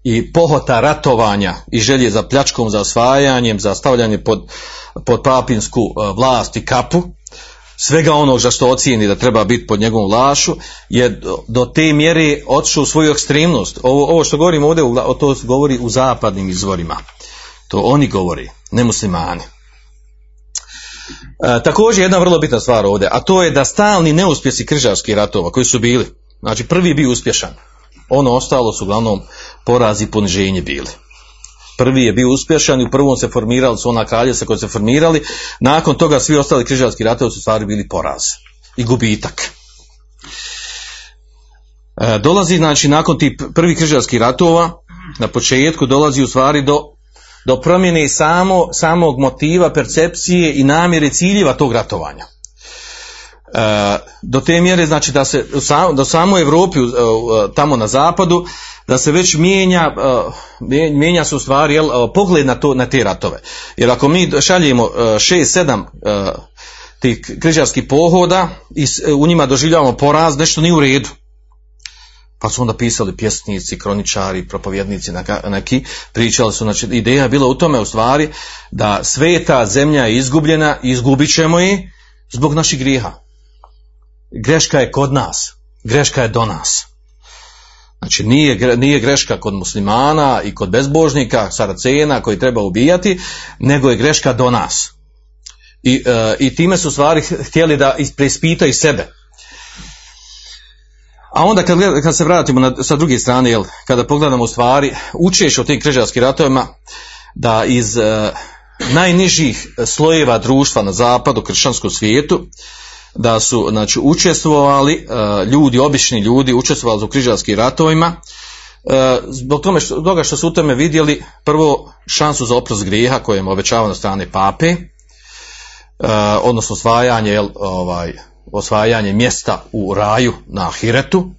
i pohota ratovanja i želje za pljačkom, za osvajanjem, za stavljanje pod, pod papinsku e, vlast i kapu, svega onog za što ocijeni da treba biti pod njegovom vlašu, je do, te mjere otišao u svoju ekstremnost. Ovo, ovo što govorim ovdje, o to govori u zapadnim izvorima. To oni govori, ne muslimani. E, također jedna vrlo bitna stvar ovdje, a to je da stalni neuspjesi križarskih ratova koji su bili, znači prvi bio uspješan, ono ostalo su uglavnom porazi i poniženje bili. Prvi je bio uspješan i u prvom se formirali su ona kraljevstva koji su se formirali, nakon toga svi ostali križarski ratovi su stvari bili poraz i gubitak. E, dolazi, znači, nakon tih prvih križarskih ratova, na početku dolazi u stvari do, do promjene samo, samog motiva, percepcije i namjere ciljeva tog ratovanja. E, do te mjere znači da se do samoj Europi u- u- tamo na zapadu da se već mijenja e, mije- mijenja se u stvari jel, e, pogled na to na te ratove. Jer ako mi šaljemo 6-7 tih križarskih pohoda i u njima doživljavamo poraz, nešto nije u redu. Pa su onda pisali pjesnici, kroničari, propovjednici neki, pričali su, znači ideja bila u tome u stvari da sveta zemlja je izgubljena izgubit ćemo je zbog naših grijeha. Greška je kod nas, greška je do nas. Znači nije, nije greška kod muslimana i kod bezbožnika, saracena koji treba ubijati, nego je greška do nas. I, e, i time su stvari htjeli da is- preispitaju sebe. A onda kad, kad se vratimo na, sa druge strane, jel, kada pogledamo stvari, učeš o tim križarskim ratovima, da iz e, najnižih slojeva društva na zapadu, kršćanskom svijetu, da su znači, učestvovali, e, ljudi, obični ljudi, učestvovali u križarskim ratovima, e, zbog tome što, toga što su u tome vidjeli prvo šansu za oprost grijeha koje im obećavano strane pape, e, odnosno osvajanje, ovaj, osvajanje mjesta u raju na Ahiretu,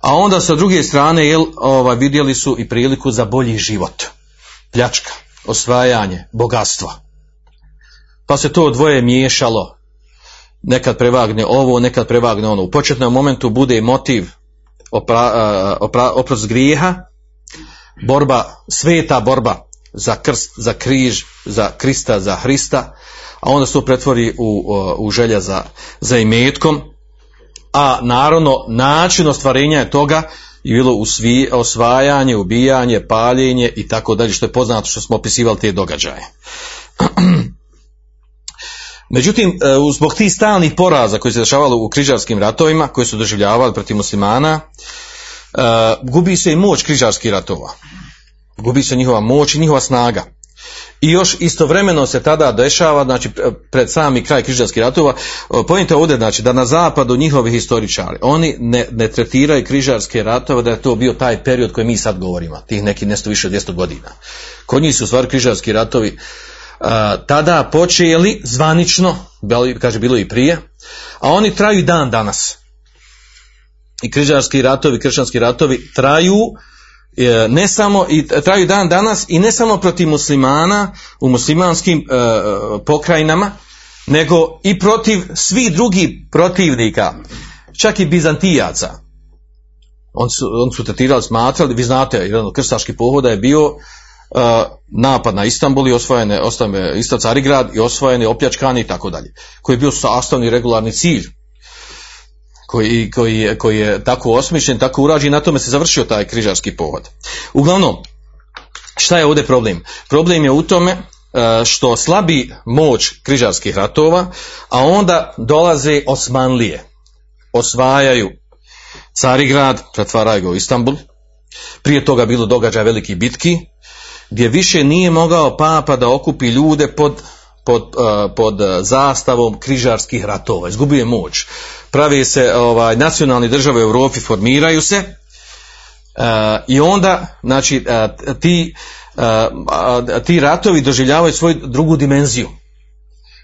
a onda sa druge strane jel, ovaj, vidjeli su i priliku za bolji život, pljačka, osvajanje, bogatstva. Pa se to dvoje miješalo, nekad prevagne ovo, nekad prevagne ono. U početnom momentu bude motiv opra, opra, oprost grijeha, borba, sveta borba za krst, za križ, za Krista, za Hrista, a onda se to pretvori u, u želja za, za imetkom, a naravno način ostvarenja je toga je bilo usvi, osvajanje, ubijanje, paljenje i tako dalje, što je poznato što smo opisivali te događaje. Međutim, e, zbog tih stalnih poraza koji se dešavalo u križarskim ratovima, koji su doživljavali protiv muslimana, e, gubi se i moć križarskih ratova. Gubi se njihova moć i njihova snaga. I još istovremeno se tada dešava, znači pred sami kraj križarskih ratova, pojente ovdje znači da na zapadu njihovi historičari, oni ne, ne tretiraju križarske ratove da je to bio taj period koji mi sad govorimo, tih neki nešto više od 200 godina. Kod njih su stvari križarski ratovi tada počeli zvanično, kaže bilo i prije, a oni traju i dan danas. I križarski ratovi, kršćanski ratovi traju E, ne samo i traju dan danas i ne samo protiv muslimana u muslimanskim e, pokrajinama nego i protiv svih drugih protivnika čak i bizantijaca oni su, on su tretirali, smatrali vi znate, jedan od krstaških pohoda je bio e, napad na Istanbul i osvojen je isto Carigrad i osvojen je opljačkani i tako dalje koji je bio sastavni regularni cilj koji, koji, koji je tako osmišljen, tako urađen i na tome se završio taj križarski pohod. Uglavnom, šta je ovdje problem? Problem je u tome e, što slabi moć križarskih ratova, a onda dolaze Osmanlije. Osvajaju Carigrad, pretvaraju ga u Istanbul. Prije toga bilo događaj veliki bitki, gdje više nije mogao papa da okupi ljude pod, pod, e, pod zastavom križarskih ratova. Izgubio je moć pravi se ovaj, nacionalni države u Europi formiraju se uh, i onda znači ti, ti ratovi doživljavaju svoju drugu dimenziju.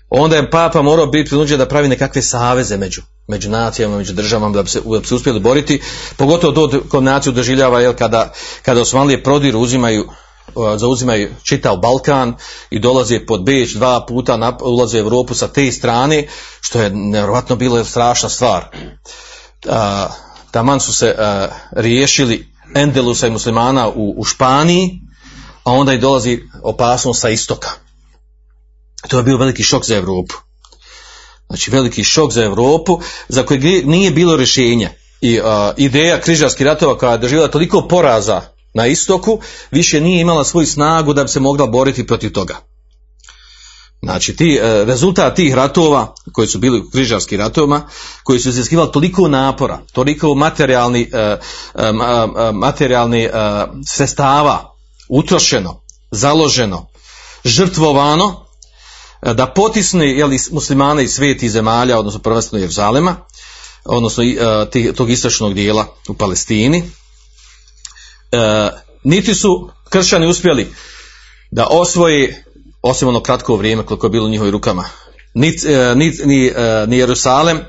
Onda je papa morao biti prinuđen da pravi nekakve saveze među, među nacijama, među državama da bi se, da se uspjeli boriti. Pogotovo to kod naciju doživljava jel, kada, kada Osmanlije prodiru, uzimaju zauzimaju čitav Balkan i dolaze pod Beč dva puta ulaze u Europu sa te strane što je nevjerojatno bilo strašna stvar. A, taman su se a, riješili Endelusa i muslimana u, u Španiji a onda i dolazi opasnost sa istoka. To je bio veliki šok za Europu. Znači veliki šok za Europu za kojeg nije bilo rješenja. I a, ideja križarskih ratova koja je doživjela toliko poraza na istoku, više nije imala svoju snagu da bi se mogla boriti protiv toga. Znači, ti, e, rezultat tih ratova, koji su bili u križarskim ratovima, koji su iziskivali toliko napora, toliko materijalni, e, e, materijalni sredstava utrošeno, založeno, žrtvovano, da potisne jeli, muslimane iz sveti zemalja, odnosno prvenstveno Jeruzalema, odnosno tog istočnog dijela u Palestini, e, niti su kršćani uspjeli da osvoji osim ono kratko vrijeme koliko je bilo u njihovim rukama ni, e, ni, ni, e, ni Jerusalem e,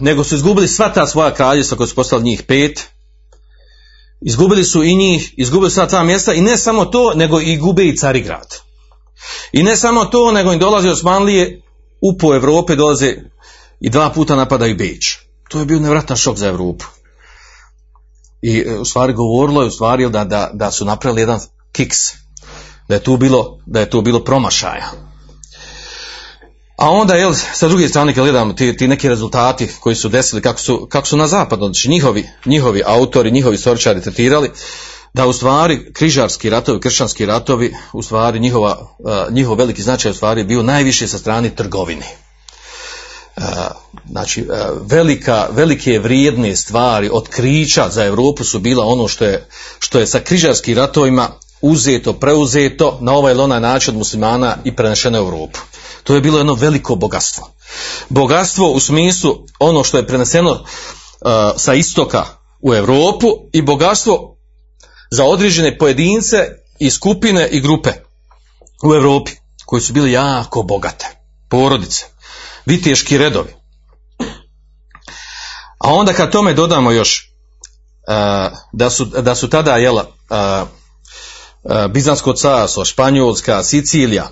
nego su izgubili sva ta svoja kraljevstva koja su postali njih pet. Izgubili su i njih izgubili sva ta mjesta i ne samo to nego i gube i Carigrad. I ne samo to nego im dolaze Osmanlije u po Evrope dolaze i dva puta napadaju Beč. To je bio nevratan šok za Evropu i e, u stvari govorilo je u stvari da, da, da su napravili jedan kiks, da je tu bilo, da je tu bilo promašaja. A onda, jel, sa druge strane, kad gledamo ti, ti neki rezultati koji su desili, kako su, kako su na zapadu, znači njihovi, njihovi autori, njihovi storičari tretirali, da u stvari križarski ratovi, kršćanski ratovi, u stvari njihova, uh, njihov veliki značaj u stvari bio najviše sa strane trgovine znači velika, velike vrijedne stvari otkrića za Europu su bila ono što je, što je sa križarskim ratovima uzeto, preuzeto na ovaj ili onaj način od muslimana i prenešeno u Europu. To je bilo jedno veliko bogatstvo. Bogatstvo u smislu ono što je preneseno uh, sa istoka u Europu i bogatstvo za određene pojedince i skupine i grupe u Europi koji su bili jako bogate. Porodice viteški redovi. A onda kad tome dodamo još uh, da, su, da su tada jela uh, uh, Bizansko carstvo, Španjolska, Sicilija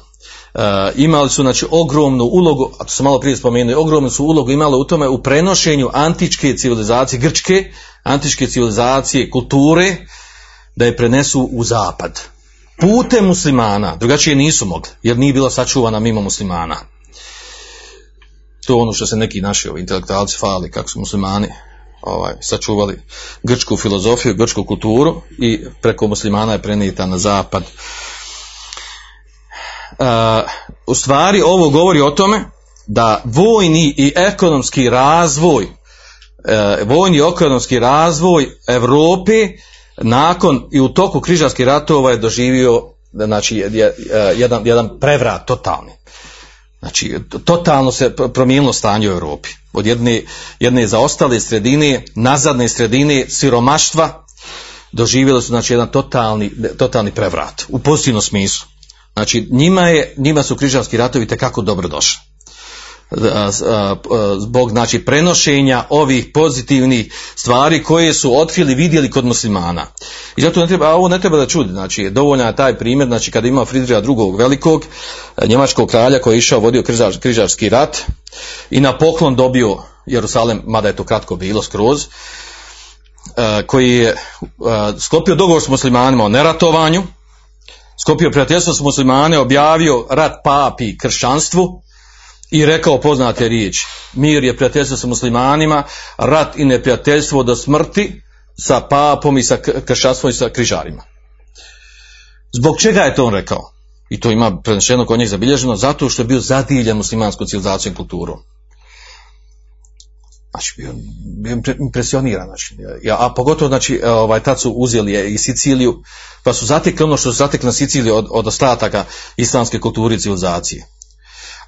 imali su znači ogromnu ulogu, a to su malo prije spomenuli, ogromnu su ulogu imali u tome u prenošenju antičke civilizacije, grčke, antičke civilizacije, kulture, da je prenesu u zapad. Pute muslimana, drugačije nisu mogli, jer nije bila sačuvana mimo muslimana to ono što se neki naši ovi intelektualci fali kako su muslimani ovaj, sačuvali grčku filozofiju, grčku kulturu i preko muslimana je prenijeta na zapad. Uh, u stvari ovo govori o tome da vojni i ekonomski razvoj uh, vojni i ekonomski razvoj Europe nakon i u toku križarskih ratova je doživio znači je- jedan, jedan prevrat totalni. Znači, totalno se pr- promijenilo stanje u Europi. Od jedne, jedne zaostale sredine, nazadne sredine, siromaštva, doživjeli su znači jedan totalni, totalni prevrat u pozitivnom smislu. Znači njima je, njima su križarski ratovi tekako dobro došli. Zbog znači prenošenja ovih pozitivnih stvari koje su otkrili, vidjeli kod muslimana. I zato ne treba, a ovo ne treba da čudi, znači dovoljan je taj primjer, znači kada ima Fridriha drugog velikog, e, njemačkog kralja koji je išao, vodio križar, križarski rat i na poklon dobio Jerusalem, mada je to kratko bilo skroz, e, koji je e, sklopio dogovor s muslimanima o neratovanju, sklopio prijateljstvo s muslimane, objavio rat papi kršćanstvu i rekao poznate riječi. Mir je prijateljstvo sa muslimanima, rat i neprijateljstvo do smrti sa papom i sa kršćanstvom i sa križarima. Zbog čega je to on rekao? I to ima prenešeno kod njih zabilježeno, zato što je bio zadivljen muslimanskom civilizacijom i kulturom. Znači, bio, bio impre- impresioniran. Znači, a pogotovo, znači, e, ovaj, tad su uzeli je i Siciliju, pa su zatekli ono što su zatekli na Siciliji od, od ostataka islamske kulture i civilizacije.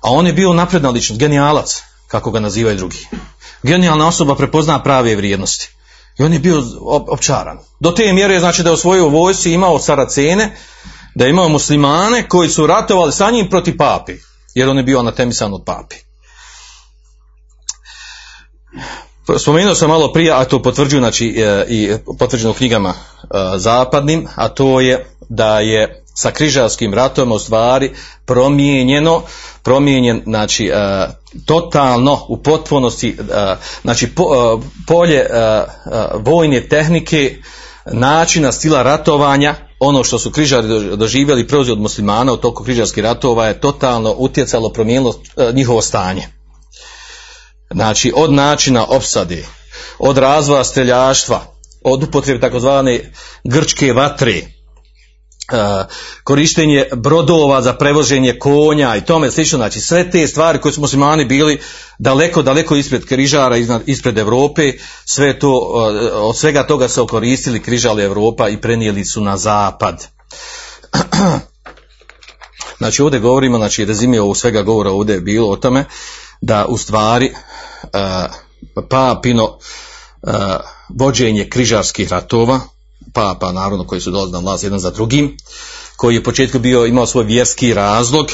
A on je bio napredna ličnost, genijalac, kako ga nazivaju drugi. Genijalna osoba prepozna prave vrijednosti. I on je bio op- opčaran. Do te mjere znači da je u svojoj vojsci imao saracene, da je imao muslimane koji su ratovali sa njim protiv papi, jer on je bio anatemisan od papi. Spomenuo sam malo prije, a to potvrđuju znači, e, i potvrđeno u knjigama e, zapadnim, a to je da je sa križarskim ratom u stvari promijenjeno, promijenjen znači e, totalno u potpunosti e, znači po- e, polje e, e, vojne tehnike, načina stila ratovanja, ono što su križari dož- doživjeli i preuzeli od muslimana u toku križarskih ratova je totalno utjecalo, promijenilo e, njihovo stanje. Znači, od načina opsade, od razvoja streljaštva, od upotrebe takozvane grčke vatre, korištenje brodova za prevoženje konja i tome slično, znači sve te stvari koje su muslimani bili daleko, daleko ispred križara, ispred Europe, sve to, e, od svega toga se okoristili križali Europa i prenijeli su na zapad. Znači ovdje govorimo, znači rezime ovog svega govora ovdje je bilo o tome da u stvari uh, papino vođenje križarskih ratova, papa naravno koji su dolazili na vlast jedan za drugim, koji je u početku bio imao svoj vjerski razlog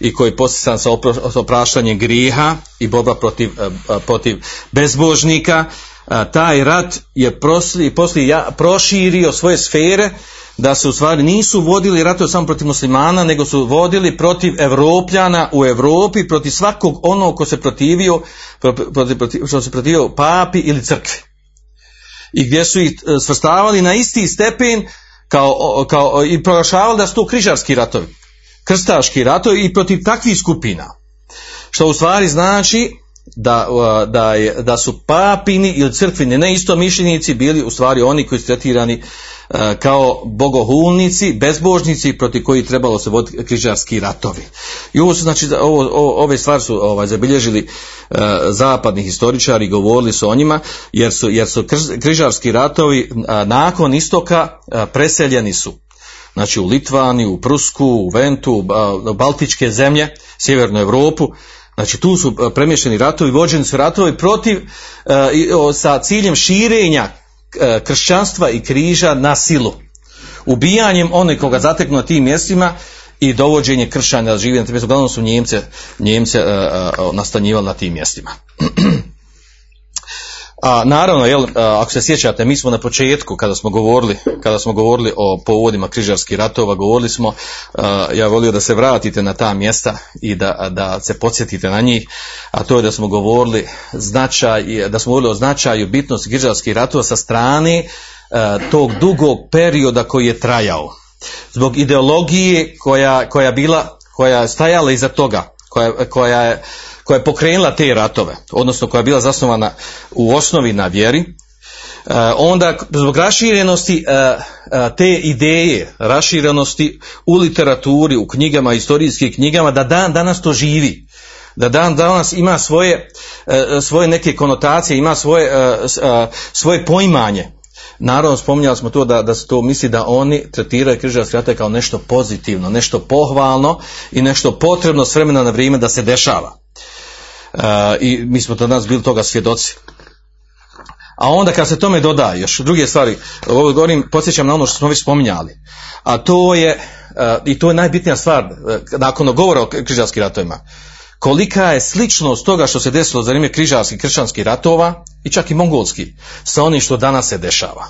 i koji je postisan sa opraštanjem grijeha i borba protiv, uh, protiv bezbožnika, uh, taj rat je poslije, poslije proširio svoje sfere da se u stvari nisu vodili ratove samo protiv muslimana, nego su vodili protiv Evropljana u Europi, protiv svakog onog ko se protivio, protiv, protiv, što se protivio papi ili crkvi. I gdje su ih e, svrstavali na isti stepen kao, kao, i proglašavali da su to križarski ratovi, krstaški ratovi i protiv takvih skupina. Što u stvari znači da, uh, da, je, da su papini ili crkvini neistomišljenici bili u stvari oni koji su tretirani uh, kao bogohulnici, bezbožnici protiv koji trebalo se voditi križarski ratovi. I ovo su znači ovo, ove stvari su ovaj zabilježili uh, zapadni historičari govorili su o njima jer su jer su križarski ratovi nakon istoka preseljeni su znači u Litvaniju, u Prusku, u Ventu, u Baltičke zemlje, Sjevernu Europu, znači tu su e, premješteni ratovi, vođeni su ratovi protiv, e, sa ciljem širenja e, kršćanstva i križa na silu. Ubijanjem onih koga zateknu na tim mjestima i dovođenje kršćanja mjestima. Uglavnom su Njemce, Njemce nastanjivali na tim mjestima. A naravno, jel, ako se sjećate, mi smo na početku kada smo govorili, kada smo govorili o povodima križarskih ratova, govorili smo, a, ja volio da se vratite na ta mjesta i da, da se podsjetite na njih, a to je da smo govorili značaj, da smo govorili o značaju bitnosti križarskih ratova sa strane tog dugog perioda koji je trajao. Zbog ideologije koja, koja bila, koja je stajala iza toga, koja, koja je koja je pokrenula te ratove, odnosno koja je bila zasnovana u osnovi na vjeri, e, onda zbog raširenosti e, e, te ideje, raširenosti u literaturi, u knjigama, historijskim knjigama, da dan danas to živi, da dan danas ima svoje, svoje neke konotacije, ima svoje, svoje poimanje, Naravno, spominjali smo to da, da se to misli da oni tretiraju križarske ratove kao nešto pozitivno, nešto pohvalno i nešto potrebno s vremena na vrijeme da se dešava. E, I mi smo to danas bili toga svjedoci. A onda kad se tome doda još druge stvari, ovo govorim, podsjećam na ono što smo već spominjali, a to je, e, i to je najbitnija stvar, e, nakon govora o križarskim ratovima, kolika je sličnost toga što se desilo za vrijeme križarskih kršćanskih ratova i čak i mongolski sa onim što danas se dešava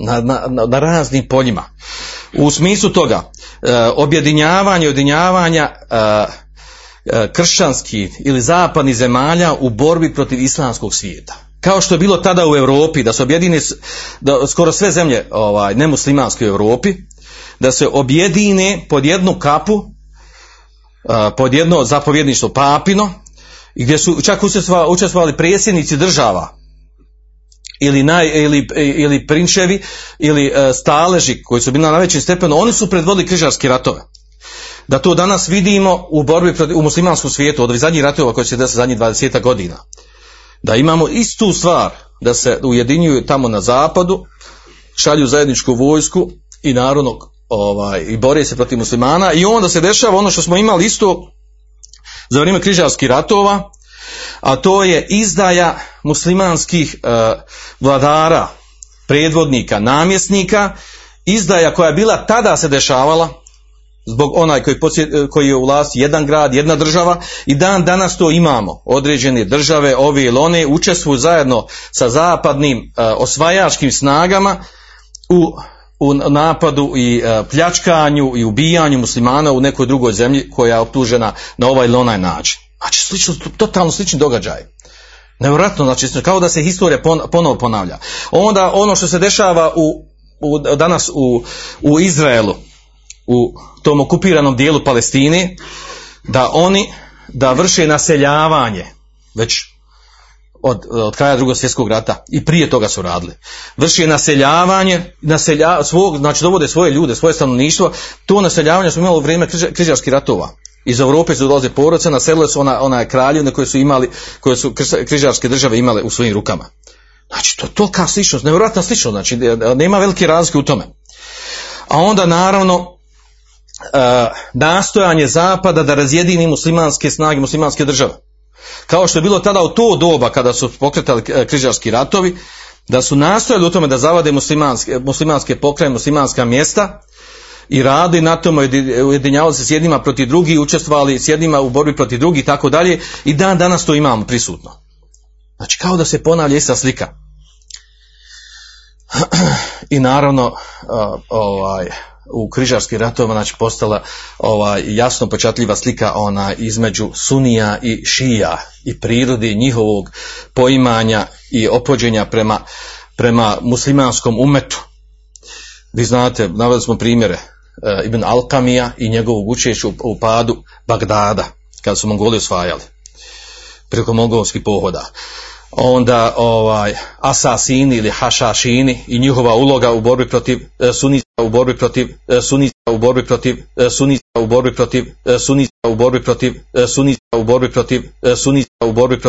na, na, na raznim poljima. U smislu toga, e, objedinjavanja i ujedinjavanja e, e, kršćanskih ili zapadnih zemalja u borbi protiv islamskog svijeta. Kao što je bilo tada u Europi, da se objedine da skoro sve zemlje ovaj, nemuslimanske u Europi, da se objedine pod jednu kapu pod jedno zapovjedništvo papino gdje su čak učestvovali predsjednici država ili, naj, ili, ili prinčevi ili e, staleži koji su bili na najvećem stepenu, oni su predvodili križarske ratove. Da to danas vidimo u borbi protiv, u muslimanskom svijetu od zadnjih ratova koji se desili zadnjih 20 godina. Da imamo istu stvar, da se ujedinjuju tamo na zapadu, šalju zajedničku vojsku i narodnog ovaj, i bori se protiv muslimana i onda se dešava ono što smo imali isto za vrijeme križarskih ratova, a to je izdaja muslimanskih e, vladara, predvodnika, namjesnika, izdaja koja je bila tada se dešavala, zbog onaj koji, koji je u vlasti jedan grad, jedna država i dan danas to imamo. Određene države, ove ili one, učestvuju zajedno sa zapadnim e, osvajačkim snagama u u napadu i e, pljačkanju i ubijanju muslimana u nekoj drugoj zemlji koja je optužena na ovaj ili onaj način. Znači, slično, totalno slični događaj. Nevjerojatno, znači, kao da se historija pon, ponovo ponavlja. Onda ono što se dešava u, u, danas u, u Izraelu, u tom okupiranom dijelu Palestine, da oni da vrše naseljavanje, već od, od kraja drugog svjetskog rata i prije toga su radili. Vrši naseljavanje, naselja, svog, znači dovode svoje ljude, svoje stanovništvo, to naseljavanje smo imali u vrijeme križarskih ratova. Iz Europe su dolaze porodice, naselile su ona, ona kraljevne koje su imali, koje su križarske države imale u svojim rukama. Znači, to je tolika sličnost, nevjerojatna sličnost, znači, nema velike razlike u tome. A onda, naravno, uh, nastojanje zapada da razjedini muslimanske snage, muslimanske države. Kao što je bilo tada u to doba kada su pokretali križarski ratovi, da su nastojali u tome da zavade muslimanske, muslimanske pokraje, muslimanska mjesta i radi na tome, ujedinjavali se s jednima protiv drugih, učestvovali s jednima u borbi protiv drugih i tako dalje i dan danas to imamo prisutno. Znači kao da se ponavlja ista slika. I naravno, ovaj, u križarskim ratovima znači postala ovaj, jasno počatljiva slika ona između sunija i šija i prirodi njihovog poimanja i opođenja prema, prema muslimanskom umetu. Vi znate, naveli smo primjere e, Ibn Alkamija i njegovog učešća u, u padu Bagdada, kada su Mongoli osvajali preko mongolskih pohoda onda ovaj asasini ili hašašini i njihova uloga u borbi protiv e, sunita u borbi protiv e, sunita u borbi protiv e, sunita u borbi protiv sunita u borbi protiv sunita u borbi protiv sunita u borbi protiv